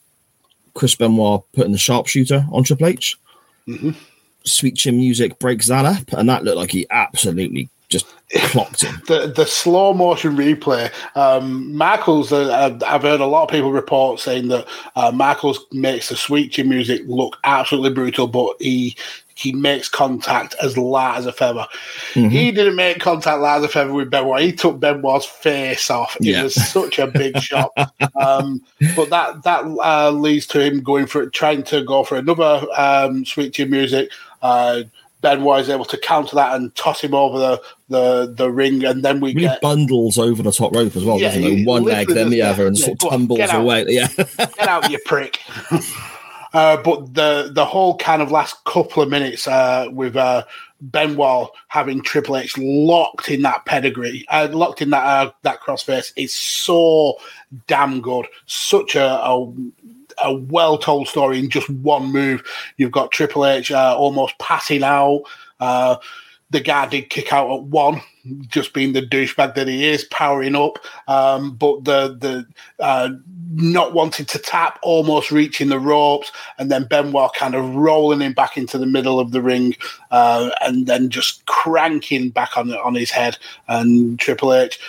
Chris Benoit putting the sharpshooter on Triple H. Mhm. Sweet Chin Music breaks that up, and that looked like he absolutely just clocked him. <laughs> The the slow motion replay. Um, Michaels, uh, I've heard a lot of people report saying that uh, Michaels makes the sweet chin music look absolutely brutal, but he he makes contact as light as a feather. Mhm. He didn't make contact light as a feather with Benoit. He took Benoit's face off. It Yeah. was such a big shot. <laughs> Um, but that that uh, leads to him going for trying to go for another um, sweet chin music. Uh, Benoit is able to counter that and toss him over the, the, the ring, and then we Really get bundles over the top rope as well, Yeah, doesn't One leg, then the other, and sort of tumbles away. <laughs> Yeah. get out, you prick. <laughs> Uh, but the the whole kind of last couple of minutes uh, with uh, Benoit having Triple H locked in that pedigree, uh, locked in that uh, that crossface is so damn good. Such a, a a well told story in just one move. You've got Triple H uh, almost passing out. Uh, the guy did kick out at one, just being the douchebag that he is, powering up. Um, but the the uh, not wanting to tap, almost reaching the ropes, and then Benoit kind of rolling him back into the middle of the ring, uh, and then just cranking back on on his head. And Triple H,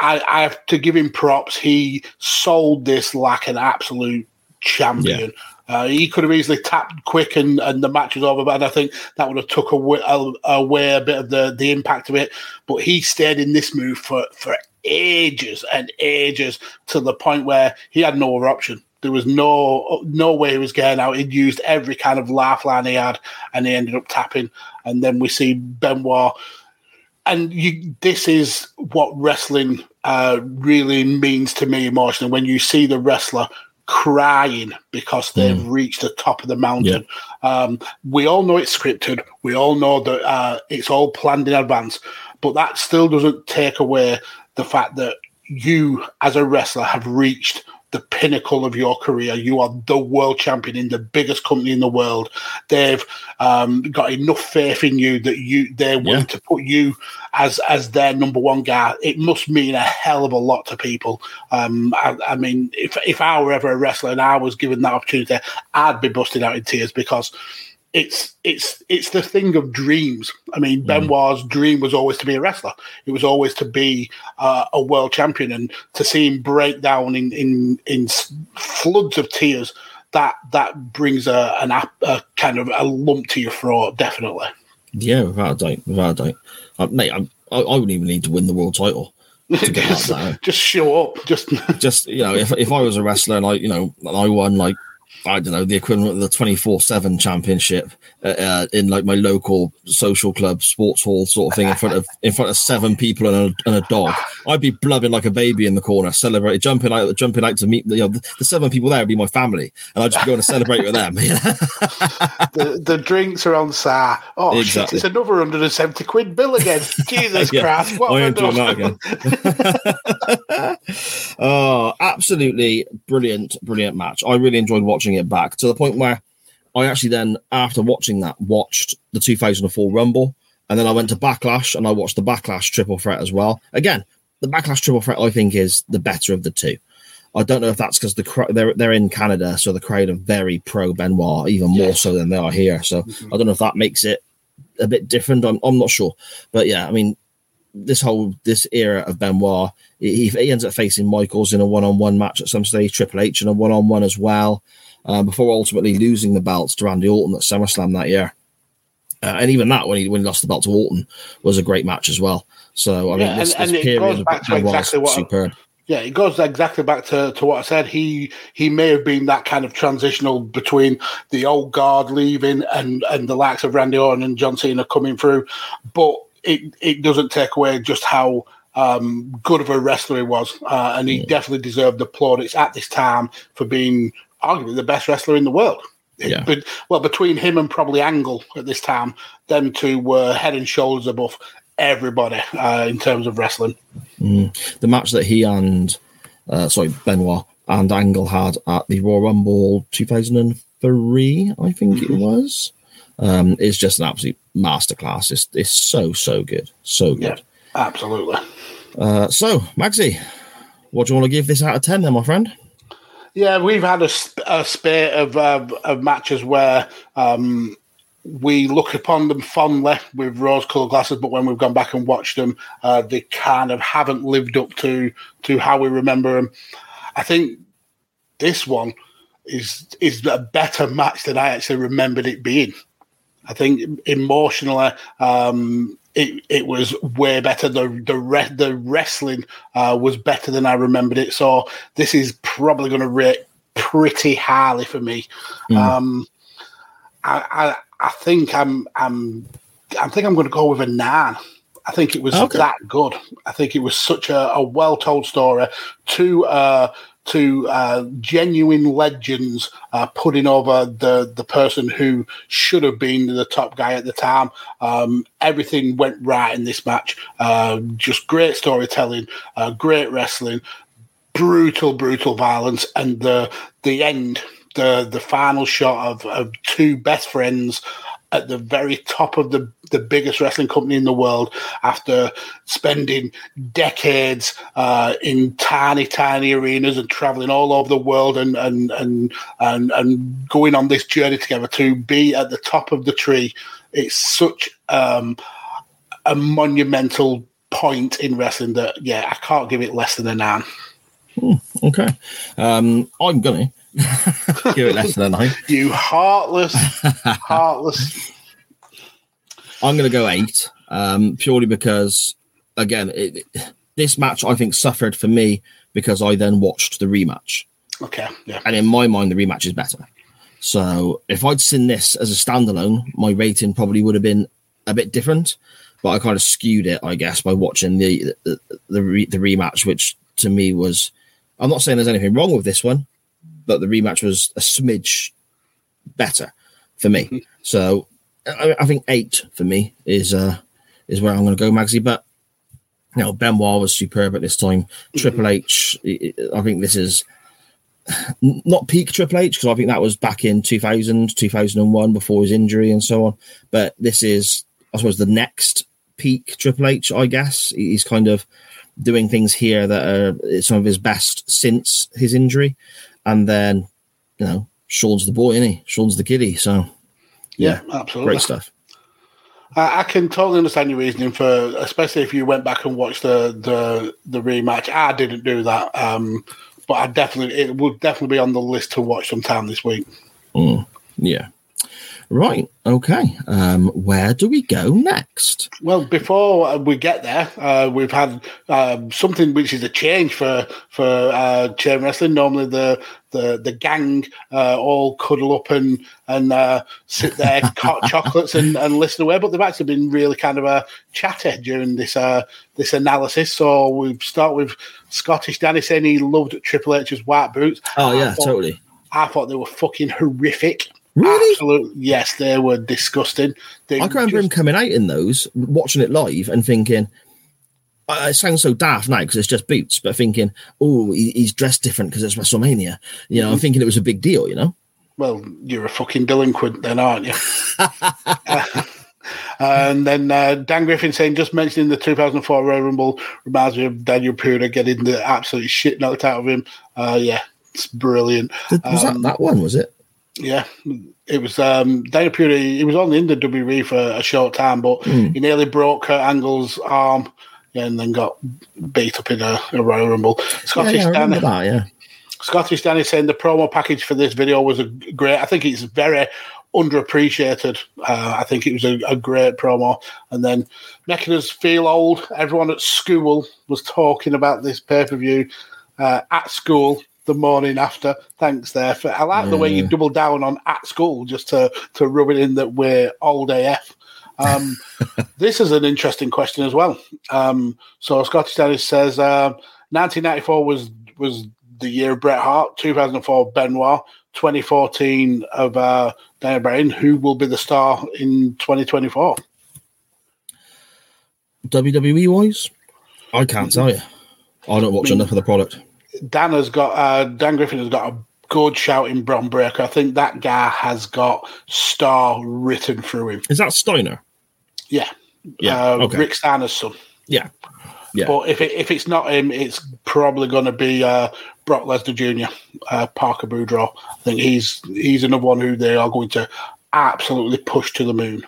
I, I have to give him props. He sold this like an absolute champion. Uh, he could have easily tapped quick and, and the match was over, but I think that would have took away, away a bit of the, the impact of it. But he stayed in this move for, for ages and ages to the point where he had no other option. There was no no way he was getting out. He'd used every kind of lifeline he had, and he ended up tapping. And then we see Benoit and you, this is what wrestling uh, really means to me emotionally. When you see the wrestler crying because they've reached the top of the mountain, um, we all know it's scripted. We all know that uh, it's all planned in advance, but that still doesn't take away the fact that you, as a wrestler, have reached the pinnacle of your career. You are the world champion in the biggest company in the world. They've um, got enough faith in you that you they're willing Yeah. to put you as as their number one guy. It must mean a hell of a lot to people. Um, I, I mean, if if I were ever a wrestler and I was given that opportunity, I'd be busted out in tears because it's it's it's the thing of dreams. I mean, Benoit's dream was always to be a wrestler. It was always to be uh, a world champion, and to see him break down in in in floods of tears. That that brings a an a kind of a lump to your throat, definitely. Yeah, without a doubt, without a doubt. Uh, mate, I'm, I, I wouldn't even need to win the world title to get just, <laughs> that. just show up. Just Just you know, if if I was a wrestler and I, you know, and I won like I don't know the equivalent of the twenty four seven championship uh, uh, in like my local social club sports hall sort of thing in front of <laughs> in front of seven people and a, and a dog, I'd be blubbing like a baby in the corner, celebrating, jumping out, jumping out to meet the, you know, the, the seven people there would be my family, and I'd just be going to celebrate with them. <laughs> the, the drinks are on sale. Oh Exactly. shit! It's another hundred and seventy quid bill again. <laughs> Jesus Yeah, Christ! What I doing that again. oh, absolutely brilliant, brilliant match. I really enjoyed watching it back to the point where I actually then, after watching that, watched the 2004 Rumble, and then I went to Backlash and I watched the Backlash Triple Threat as well. Again, the Backlash Triple Threat I think is the better of the two. I don't know if that's because the they're they're in Canada, so the crowd are very pro Benoit, even more so than they are here. So mm-hmm. I don't know if that makes it a bit different. I'm I'm not sure, but yeah, I mean, this whole this era of Benoit, he, he ends up facing Michaels in a one-on-one match at some stage, Triple H in a one-on-one as well, um, before ultimately losing the belts to Randy Orton at SummerSlam that year. Uh, and even that when he when he lost the belt to Orton was a great match as well. So I Yeah, mean, this, and- this and it period goes of back to was exactly what I- superb. Yeah, it goes exactly back to, to what I said. He he may have been that kind of transitional between the old guard leaving and, and the likes of Randy Orton and John Cena coming through, but it, it doesn't take away just how um, good of a wrestler he was, uh, and he definitely deserved the plaudits at this time for being arguably the best wrestler in the world. Yeah. But well, between him and probably Angle at this time, them two were head and shoulders above everybody uh, in terms of wrestling. Mm. The match that he and uh, sorry Benoit and Angle had at the Royal Rumble 2003, I think it was, um, is just an absolute masterclass. It's it's so so good, so good. Absolutely. Uh, so Maxi, what do you want to give this out of ten, then, my friend? Yeah, we've had a, a spate of, uh, of matches where um, we look upon them fondly with rose colored glasses, but when we've gone back and watched them, uh, they kind of haven't lived up to, to how we remember them. I think this one is is a better match than I actually remembered it being. I think emotionally, um, it it was way better. The the re- the wrestling uh, was better than I remembered it. So this is probably going to rate pretty highly for me. Um, I, I I think I'm I'm I think I'm going to go with a nine. I think it was Okay. that good. I think it was such a, a well told story. Two uh, two uh, genuine legends uh, putting over the the person who should have been the top guy at the time. Um, everything went right in this match. Uh, just great storytelling, uh, great wrestling, brutal, brutal violence, and the the end, the the final shot of, of two best friends at the very top of the the biggest wrestling company in the world after spending decades uh, in tiny, tiny arenas and traveling all over the world and and and and, and going on this journey together to be at the top of the tree. It's such um, a monumental point in wrestling that yeah, I can't give it less than a nine. Okay, um, I'm gonna <laughs> give it less than a nine. <laughs> You heartless, <laughs> heartless. I'm going to go eight, um, purely because, again, it, it- this match I think suffered for me because I then watched the rematch, Okay, yeah. and in my mind, the rematch is better. So if I'd seen this as a standalone, my rating probably would have been a bit different. But I kind of skewed it, I guess, by watching the the the, re, the rematch, which to me was. I'm not saying there's anything wrong with this one, but the rematch was a smidge better for me. So I, I think eight for me is uh is where I'm going to go, Magsy. But you know, Benoit was superb at this time. Triple H, I think this is not peak Triple H because I think that was back in 2000, 2001 before his injury and so on. But this is, I suppose, the next peak Triple H, I guess. He's kind of doing things here that are some of his best since his injury. And then, you know, Shawn's the boy, isn't he? Shawn's the kiddie. So, Yeah, absolutely. great stuff. I, I can totally understand your reasoning for, especially if you went back and watched the the the rematch. I didn't do that, um, but I definitely it would definitely be on the list to watch sometime this week. Mm, yeah. Right. Okay. Um, where do we go next? Well, before we get there, uh, we've had um, something which is a change for for uh, chain wrestling. Normally, the the the gang uh, all cuddle up and and uh, sit there, <laughs> cut chocolates, and, and listen away. But they've actually been really kind of a chatter during this uh, this analysis. So we start with Scottish Danny saying he loved Triple H's white boots. Oh, I yeah, thought- totally. I thought they were fucking horrific. Really? Absolutely, yes, they were disgusting. They I can remember him coming out in those, watching it live, and thinking, it sounds so daft now because it's just boots, but thinking, oh, he, he's dressed different because it's WrestleMania. You know, I'm thinking it was a big deal, you know? Well, you're a fucking delinquent then, aren't you? <laughs> and then uh, Dan Griffin saying, just mentioning the 2004 Royal Rumble reminds me of Daniel Puder getting the absolute shit knocked out of him. Uh, yeah, it's brilliant. Was Um, that that one, was it? Yeah, it was um, Daniel Puder. He was only in the WWE for a short time, but Hmm. he nearly broke Kurt Angle's arm and then got beat up in a, a Royal Rumble. Scottish yeah, remember Danny- that, yeah. Scottish Danny saying the promo package for this video was a great. I think it's very underappreciated. Uh, I think it was a, a great promo. And then making us feel old. Everyone at school was talking about this pay per view uh, at school the morning after. Thanks there for. I like the way you Yeah. double down on at school just to to rub it in that we're old AF. Um, <laughs> this is an interesting question as well. Um, so Scottish Dennis says uh, 1994 was was the year of Bret Hart, 2004 Benoit, 2014 of uh, Daniel Bryan. Who will be the star in 2024? WWE wise, I can't tell you. I don't watch enough of the product. Dan has got uh, Dan Griffin has got a good shout in Bron Breakker. I think that guy has got star written through him. Is that Steiner? Yeah, Yeah, Uh, okay. Rick Steiner's son. Yeah. Yeah. But if it, if it's not him, it's probably going to be uh, Brock Lesnar Jr., uh, Parker Boudreaux. I think he's he's another one who they are going to absolutely push to the moon.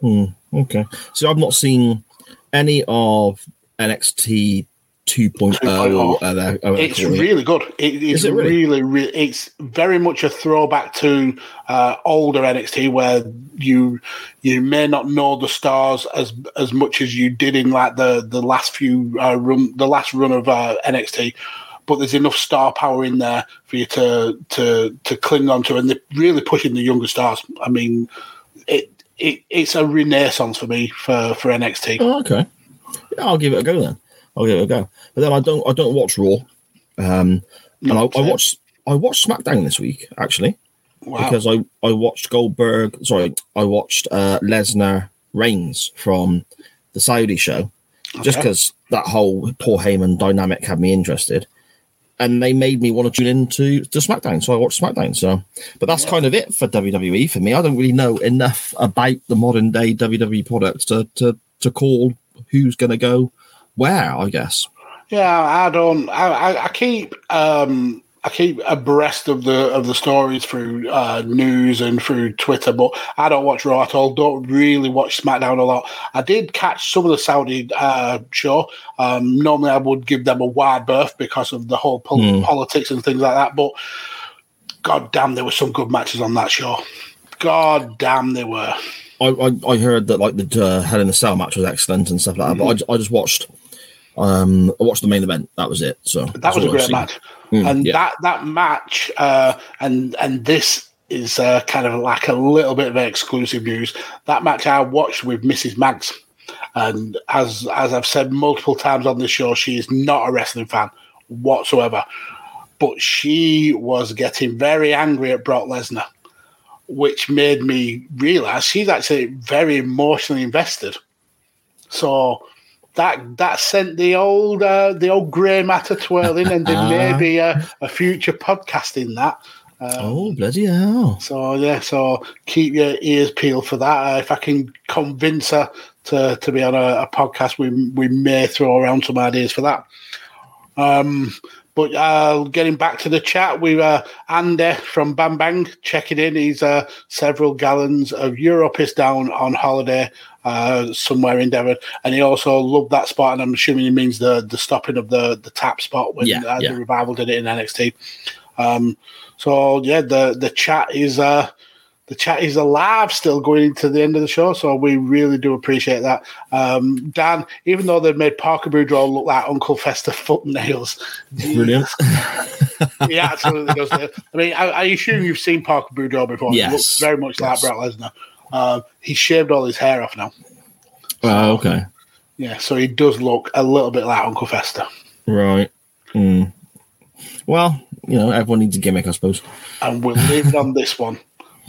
Hmm. Okay. So I've not seen any of NXT 2.0. 2.0. uh, they're- uh, It's really good. It Is it really? really, really, It's very much a throwback to uh, older NXT, where you you may not know the stars as as much as you did in like the the last few uh, run the last run of uh, NXT. But there's enough star power in there for you to to to cling on to, and they're really pushing the younger stars. I mean, it. It, it's a renaissance for me for, for NXT. Oh, okay. I'll give it a go then. I'll give it a go. But then I don't. I don't watch Raw. Um, and I, I watched. I watched SmackDown this week actually Wow. because I I watched Goldberg. Sorry, I watched uh, Lesnar Reigns from the Saudi show, just because that whole Paul Heyman dynamic had me interested, and they made me want to tune into to SmackDown. So I watched SmackDown. So, but that's kind of it for WWE for me. I don't really know enough about the modern day WWE products to to to call who's going to go where. I guess. Yeah, I don't. I, I, I keep um, I keep abreast of the of the stories through uh, news and through Twitter, but I don't watch Raw at all. Don't really watch SmackDown a lot. I did catch some of the Saudi uh, show. Um, normally, I would give them a wide berth because of the whole pol- Hmm. politics and things like that. But god damn, there were some good matches on that show. God damn, they were. I, I, I heard that like the uh, Hell in a Cell match was excellent and stuff like that, but I, I just watched um I watched the main event. That was it. So that was a great match, Mm, and yeah. that that match, uh, and and this is uh, kind of like a little bit of exclusive news. That match I watched with Mrs. Mags, and as as I've said multiple times on this show, she is not a wrestling fan whatsoever, but she was getting very angry at Brock Lesnar, which made me realize she's actually very emotionally invested. So that that sent the old uh, the old grey matter twirling, and there may <laughs> Ah. be a, a future podcast in that. Um, Oh bloody hell! So yeah, so keep your ears peeled for that. Uh, if I can convince her to, to be on a, a podcast, we we may throw around some ideas for that. Um, but uh, getting back to the chat, we uh, Andy from Bam Bang checking in. He's uh, several gallons of Europis down on holiday uh, somewhere in Devon, and he also loved that spot. And I'm assuming he means the the stopping of the the tap spot when Yeah, uh, yeah. the revival did it in NXT. Um, so yeah, the the chat is uh, the chat is alive still going into the end of the show. So we really do appreciate that. Um, Dan, even though they've made Parker Boudreaux look like Uncle Fester <laughs> foot nails, Brilliant. <laughs> he absolutely does. I mean, I, I assume you've seen Parker Boudreaux before. Yes. He looks very much Yes. like Brock Lesnar. Uh, he shaved all his hair off now. Oh, okay. Yeah, so he does look a little bit like Uncle Fester. Right. Mm. Well, you know, everyone needs a gimmick, I suppose. and we'll leave on this one.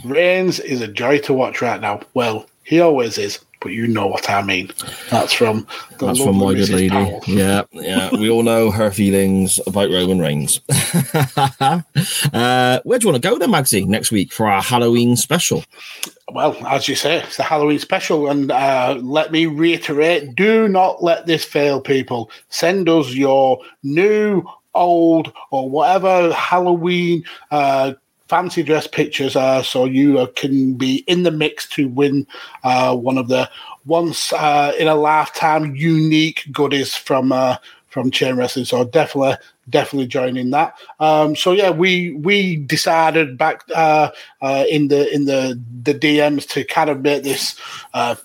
Reigns is a joy to watch right now. Well, he always is, but you know what I mean. That's from That's from my good lady. Powell. Yeah, yeah. We all know her feelings about Roman Reigns. <laughs> uh, where do you want to go then, Magsy, next week for our Halloween special? Well, as you say, it's the Halloween special, and uh, let me reiterate: do not let this fail, people. Send us your new, old, or whatever Halloween uh, fancy dress pictures, uh, so you uh, can be in the mix to win uh, one of the once uh, in a lifetime unique goodies from uh, from chain wrestling. So definitely, definitely joining that. Um, so yeah, we we decided back uh, in the in the the DMs to kind of make this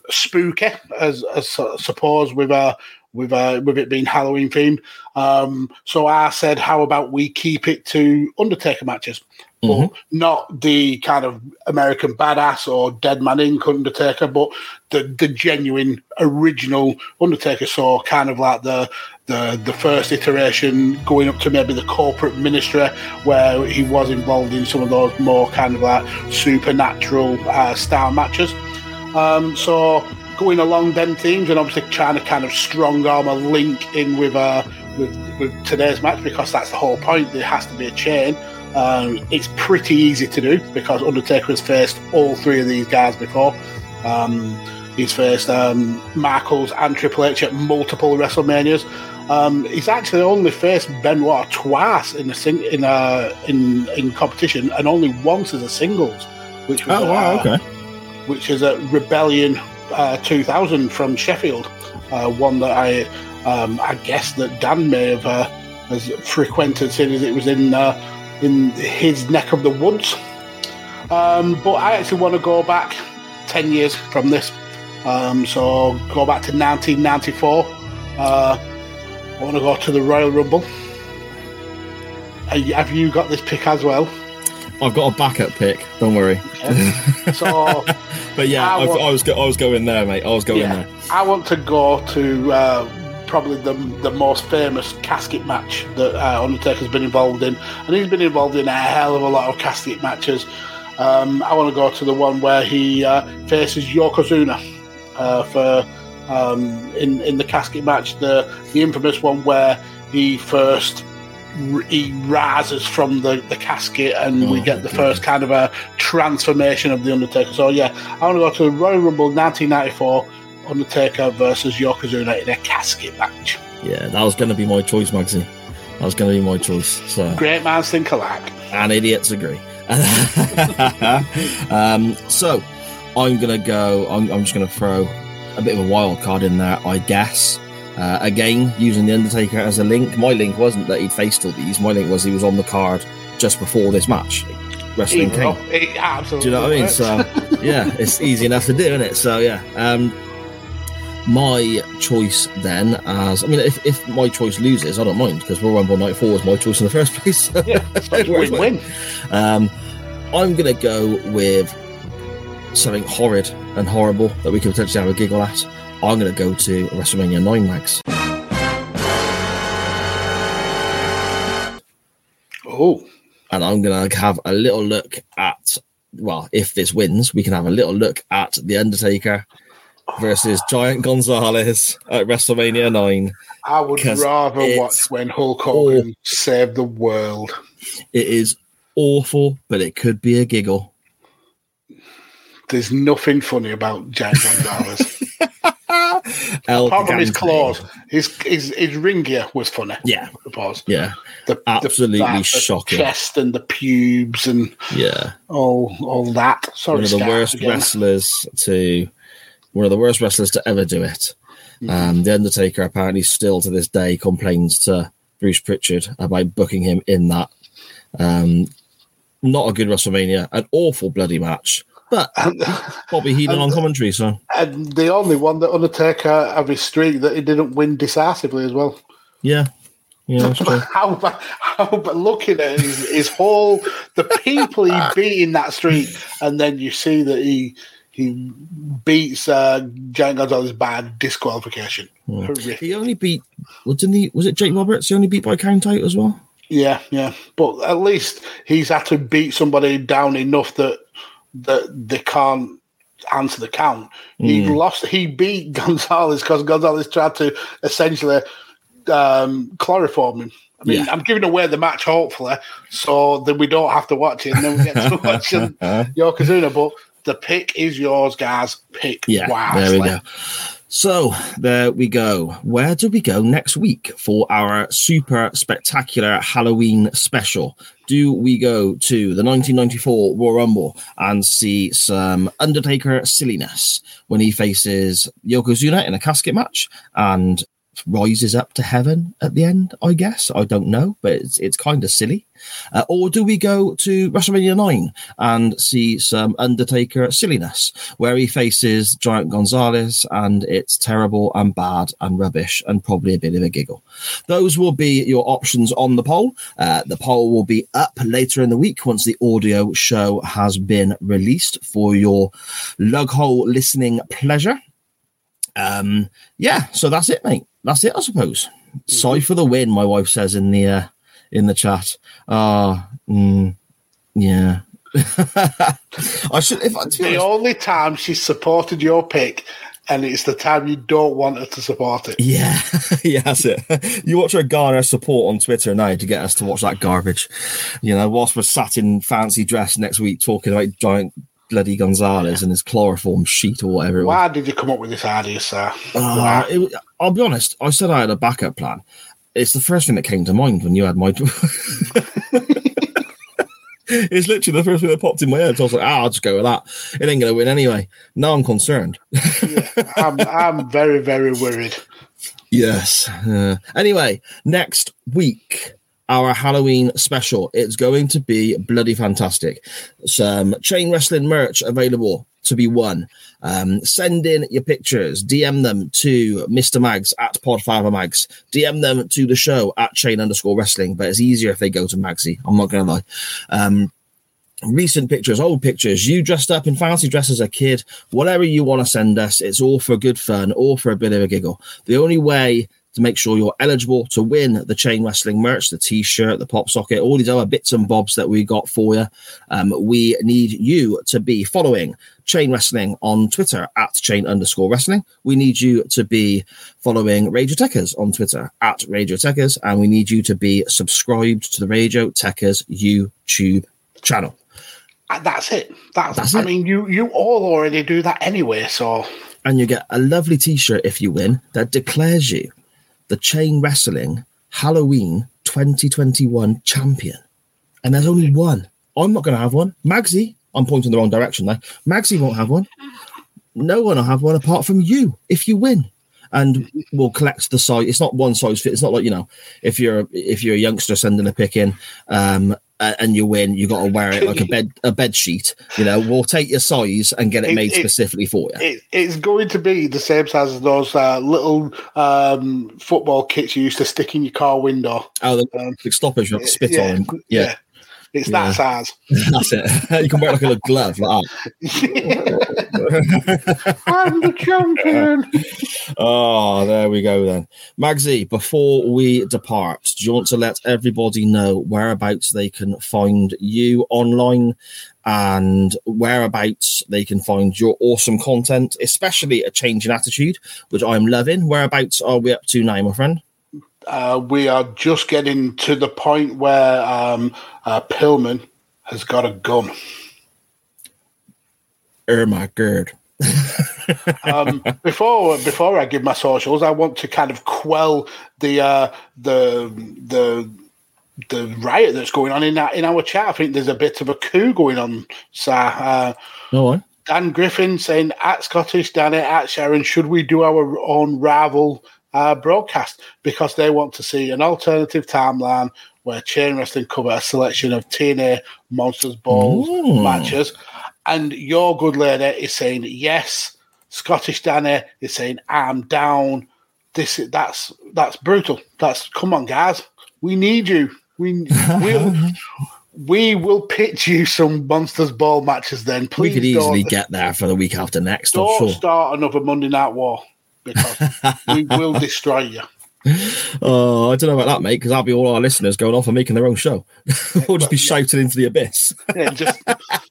spooky, as, as suppose with uh with uh, with it being Halloween themed. Um, so I said, how about we keep it to Undertaker matches? But not the kind of American badass or Dead Man Inc. Undertaker, but the the genuine original Undertaker. So kind of like the the the first iteration, going up to maybe the corporate ministry, where he was involved in some of those more kind of like supernatural uh, style matches. Um, so going along them themes and obviously trying to kind of strong arm a link in with uh with, with today's match because that's the whole point. There has to be a chain. Um, it's pretty easy to do because Undertaker has faced all three of these guys before. Um, he's faced um, Michaels and Triple H at multiple WrestleManias. Um, he's actually only faced Benoit twice in a sing- in a in in competition, and only once as a singles, which was Oh, wow, uh, okay. which is a Rebellion uh, 2000 from Sheffield, uh, one that I um, I guess that Dan may have uh, has frequented since it was in uh, in his neck of the woods. Um, but I actually want to go back 10 years from this. Um, so go back to 1994. Uh, I want to go to the Royal Rumble. Have you got this pick as well? I've got a backup pick. Don't worry. So <laughs> But yeah, I want- I was I was going there, mate. I was going yeah, there. I want to go to uh, probably the the most famous casket match that uh, Undertaker's been involved in, and he's been involved in a hell of a lot of casket matches. Um, I want to go to the one where he uh, faces Yokozuna uh, for um, in in the casket match, the the infamous one where he first he rises from the, the casket and we Oh, get the first kind of a transformation of the Undertaker. So yeah, I want to go to the Royal Rumble 1994, Undertaker versus Yokozuna in a casket match. Yeah, that was going to be my choice, Magsy. That was going to be my choice. So Great minds think alike. and idiots agree. <laughs> um, so I'm gonna go. I'm, I'm just gonna throw a bit of a wild card in there, I guess. Uh, again, using the Undertaker as a link. My link wasn't that he'd faced all these. My link was he was on the card just before this match, wrestling King. Absolutely Do you know what I mean? So yeah, it's easy enough to do, isn't it? So yeah. Um my choice then as I mean if, if my choice loses, I don't mind because Royal Rumble Night 4 was my choice in the <laughs> first place. <laughs> yeah, it's like win-win. Um I'm gonna go with something horrid and horrible that we could potentially have a giggle at. I'm gonna go to WrestleMania 9 max. Oh, and I'm going to have a little look at, well, if this wins, we can have a little look at The Undertaker versus Giant Gonzalez at WrestleMania 9. I would rather watch when Hulk Hogan saved the world. It is awful, but it could be a giggle. There's nothing funny about Giant Gonzalez. <laughs> El Apart from his claws, his, his his ring gear was funny. Yeah. I suppose. Yeah. The, Absolutely the, that, the shocking. chest and the pubes and Yeah. all all that. Sorry, one of the worst again. wrestlers to one of the worst wrestlers to ever do it. Um, the Undertaker apparently still to this day complains to Bruce Pritchard about booking him in that. Um, not a good WrestleMania, an awful bloody match, but <laughs> Bobby Heenan on commentary. So And the only one that Undertaker of his streak that he didn't win decisively as well. yeah, yeah, that's true. <laughs> how about, how about looking at his, his whole the people he <laughs> beat in that streak, and then you see that he he beats uh, Giant Gonzalez by disqualification. Horrific. He only beat. Well, didn't he? Was it Jake Roberts? He only beat by count out as well. Yeah, yeah, but at least he's had to beat somebody down enough that that they can't answer the count. He Mm. lost. He beat <laughs> Gonzalez because Gonzalez tried to essentially um, chloroform him. I mean, Yeah. I'm giving away the match hopefully, so that we don't have to watch it, and then we get to <laughs> watch um, Yokozuna. But the pick is yours, guys. Pick Yeah, wisely. there we go. So there we go. Where do we go next week for our super spectacular Halloween special? Do we go to the 1994 Royal Rumble and see some Undertaker silliness when he faces Yokozuna in a casket match and rises up to heaven at the end. I guess I don't know, but it's it's kind of silly. Uh, or do we go to WrestleMania nine and see some Undertaker silliness, where he faces Giant Gonzalez, and it's terrible and bad and rubbish and probably a bit of a giggle. Those will be your options on the poll. Uh, the poll will be up later in the week once the audio show has been released for your lug hole listening pleasure. Um, yeah, so that's it, mate. That's it, I suppose. Sorry for the win, my wife says in the uh, in the chat. Ah, mm, yeah. <laughs> I should. If I, The honest- only time she's supported your pick, and it's the time you don't want her to support it. Yeah, <laughs> yeah, that's it. <laughs> You watch her garner support on Twitter now to get us to watch that garbage. You know, whilst we're sat in fancy dress next week talking about giant bloody Gonzalez and his chloroform sheet or whatever. Why did you come up with this idea, sir? Uh, it, I'll be honest. I said I had a backup plan. It's the first thing that came to mind when you had my. <laughs> it's literally the first thing that popped in my head. So I was like, ah, I'll just go with that. It ain't going to win anyway. Now I'm concerned. I'm, I'm very, very worried. Yes. Uh, anyway, next week, our Halloween special. It's going to be bloody fantastic. Some chain wrestling merch available to be won. Um, send in your pictures, DM them to Mr. Mags at Podfather Mags, DM them to the show at chain underscore wrestling, but it's easier if they go to Magsy. I'm not going to lie. Um, recent pictures, old pictures, you dressed up in fancy dress as a kid, whatever you want to send us, it's all for good fun, all for a bit of a giggle. The only way to make sure you're eligible to win the chain wrestling merch, the t-shirt, the pop socket, all these other bits and bobs that we got for you, um, we need you to be following chain wrestling on Twitter at chain underscore wrestling. We need you to be following Radio Techers on Twitter at Radio Techers, and we need you to be subscribed to the Radio Techers YouTube channel. And that's it. That's, That's I it. mean, you you all already do that anyway. So and you get a lovely t-shirt if you win that declares you the chain wrestling halloween 2021 champion and there's only one i'm not going to have one magsy i'm pointing the wrong direction now magsy won't have one. No one will have one apart from you if you win. And we'll collect the size. It's not one size fit. It's not like you know if you're if you're a youngster sending a pick in um and you win you got to wear it like a bed a bed sheet you know. We'll take your size and get it It- made it- specifically for you. it, it's going to be the same size as those uh, little um, football kits you used to stick in your car window. Oh, the big stoppers you have to spit yeah, on. Yeah, yeah. It's that size. <laughs> that's it. <laughs> you can wear it like a little glove like that. <laughs> I'm the champion. Oh, there we go then. Magsy, before we depart, do you want to let everybody know whereabouts they can find you online and whereabouts they can find your awesome content, especially a change in attitude, which I'm loving. Whereabouts are we up to now, my friend? Uh, we are just getting to the point where um, uh, Pillman has got a gun. Oh my god. <laughs> um, before before I give my socials, I want to kind of quell the uh, the the the riot that's going on in our, in our chat. I think there's a bit of a coup going on, sir. Uh, No one. Dan Griffin saying at Scottish Danny at Sharon, should we do our own rival uh, broadcast because they want to see an alternative timeline where chain wrestling cover a selection of TNA Monsters Ball matches, and your good lady is saying yes. Scottish Danny is saying I'm down. This that's that's brutal. That's come on, guys. We need you. We <laughs> we'll, we will pitch you some monsters ball matches. Then we could easily get there for the week after next, don't sure. start another Monday Night War because we will <laughs> destroy you. Oh, I don't know about that, mate, because that'll be all our listeners going off and making their own show. <laughs> we'll just be shouting into the abyss. Yeah, just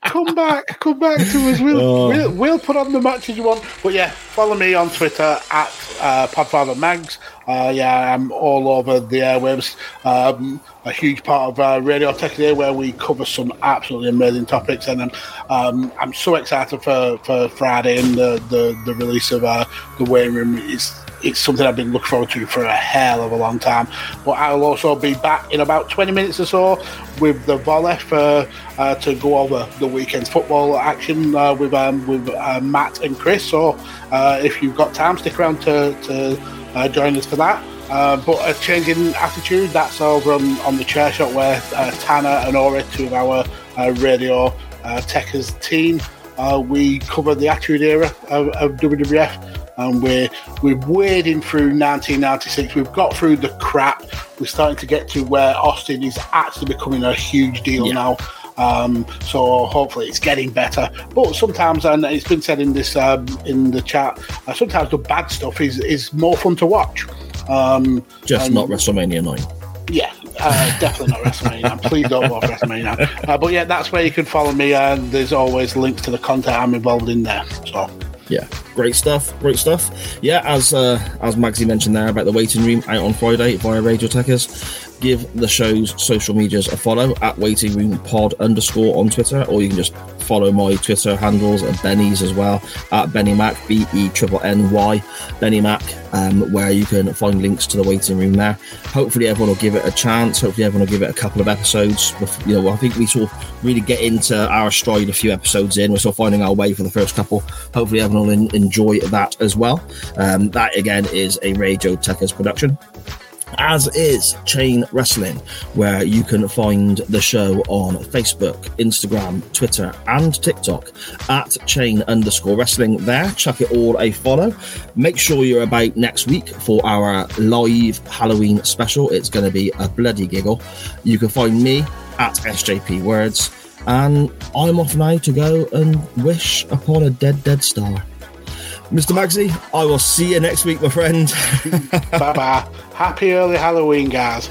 come back, come back to us. We'll, Oh. we'll we'll put on the matches you want. But yeah, follow me on Twitter at uh, Podfather Mags. Uh, yeah, I'm all over the airwaves. Um, a huge part of uh, Radio Tech Day where we cover some absolutely amazing topics, and um, um, I'm so excited for, for Friday and the, the, the release of uh, the Waiting Room. It's it's something I've been looking forward to for a hell of a long time. But I'll also be back in about 20 minutes or so with the volley for uh, to go over the weekend's football action uh, with um, with uh, Matt and Chris. So uh, if you've got time, stick around to, to uh, join us for that. Uh, but a change in attitude, that's over on, on the chair shot where Tanner and Ori, two of our radio techers team, we cover the attitude era of, of WWF. And we're we're wading through 1996. We've got through the crap. We're starting to get to where Austin is actually becoming a huge deal now. Um, so hopefully it's getting better. But sometimes, and it's been said in this um, in the chat, uh, sometimes the bad stuff is is more fun to watch. Um, Just and- not WrestleMania 9. yeah, uh, definitely not WrestleMania. Please don't watch WrestleMania. Uh, but yeah, that's where you can follow me, and there's always links to the content I'm involved in there. So Yeah, great stuff, great stuff. Yeah, as uh, as Magsy mentioned there about the waiting room out on Friday via Radio Techers, give the show's social medias a follow at waiting room pod underscore on Twitter, or you can just follow my Twitter handles and Benny's as well at Benny Mac B E triple N Y Benny Mac, um, where you can find links to the waiting room there. Hopefully, everyone will give it a chance. Hopefully, everyone will give it a couple of episodes. You know, I think we sort of really get into our stride a few episodes in. We're still finding our way for the first couple. Hopefully, everyone will en- enjoy that as well. Um, that again is a Radio Techers production as is Chain Wrestling, where you can find the show on Facebook, Instagram, Twitter, and TikTok at chain underscore wrestling. There, chuck it all a follow. Make sure you're about next week for our live Halloween special. It's going to be a bloody giggle. You can find me at SJP Words, and I'm off now to go and wish upon a dead, dead star. Mr. Magsy, I will see you next week, my friend. <laughs> bye bye. Happy early Halloween, guys.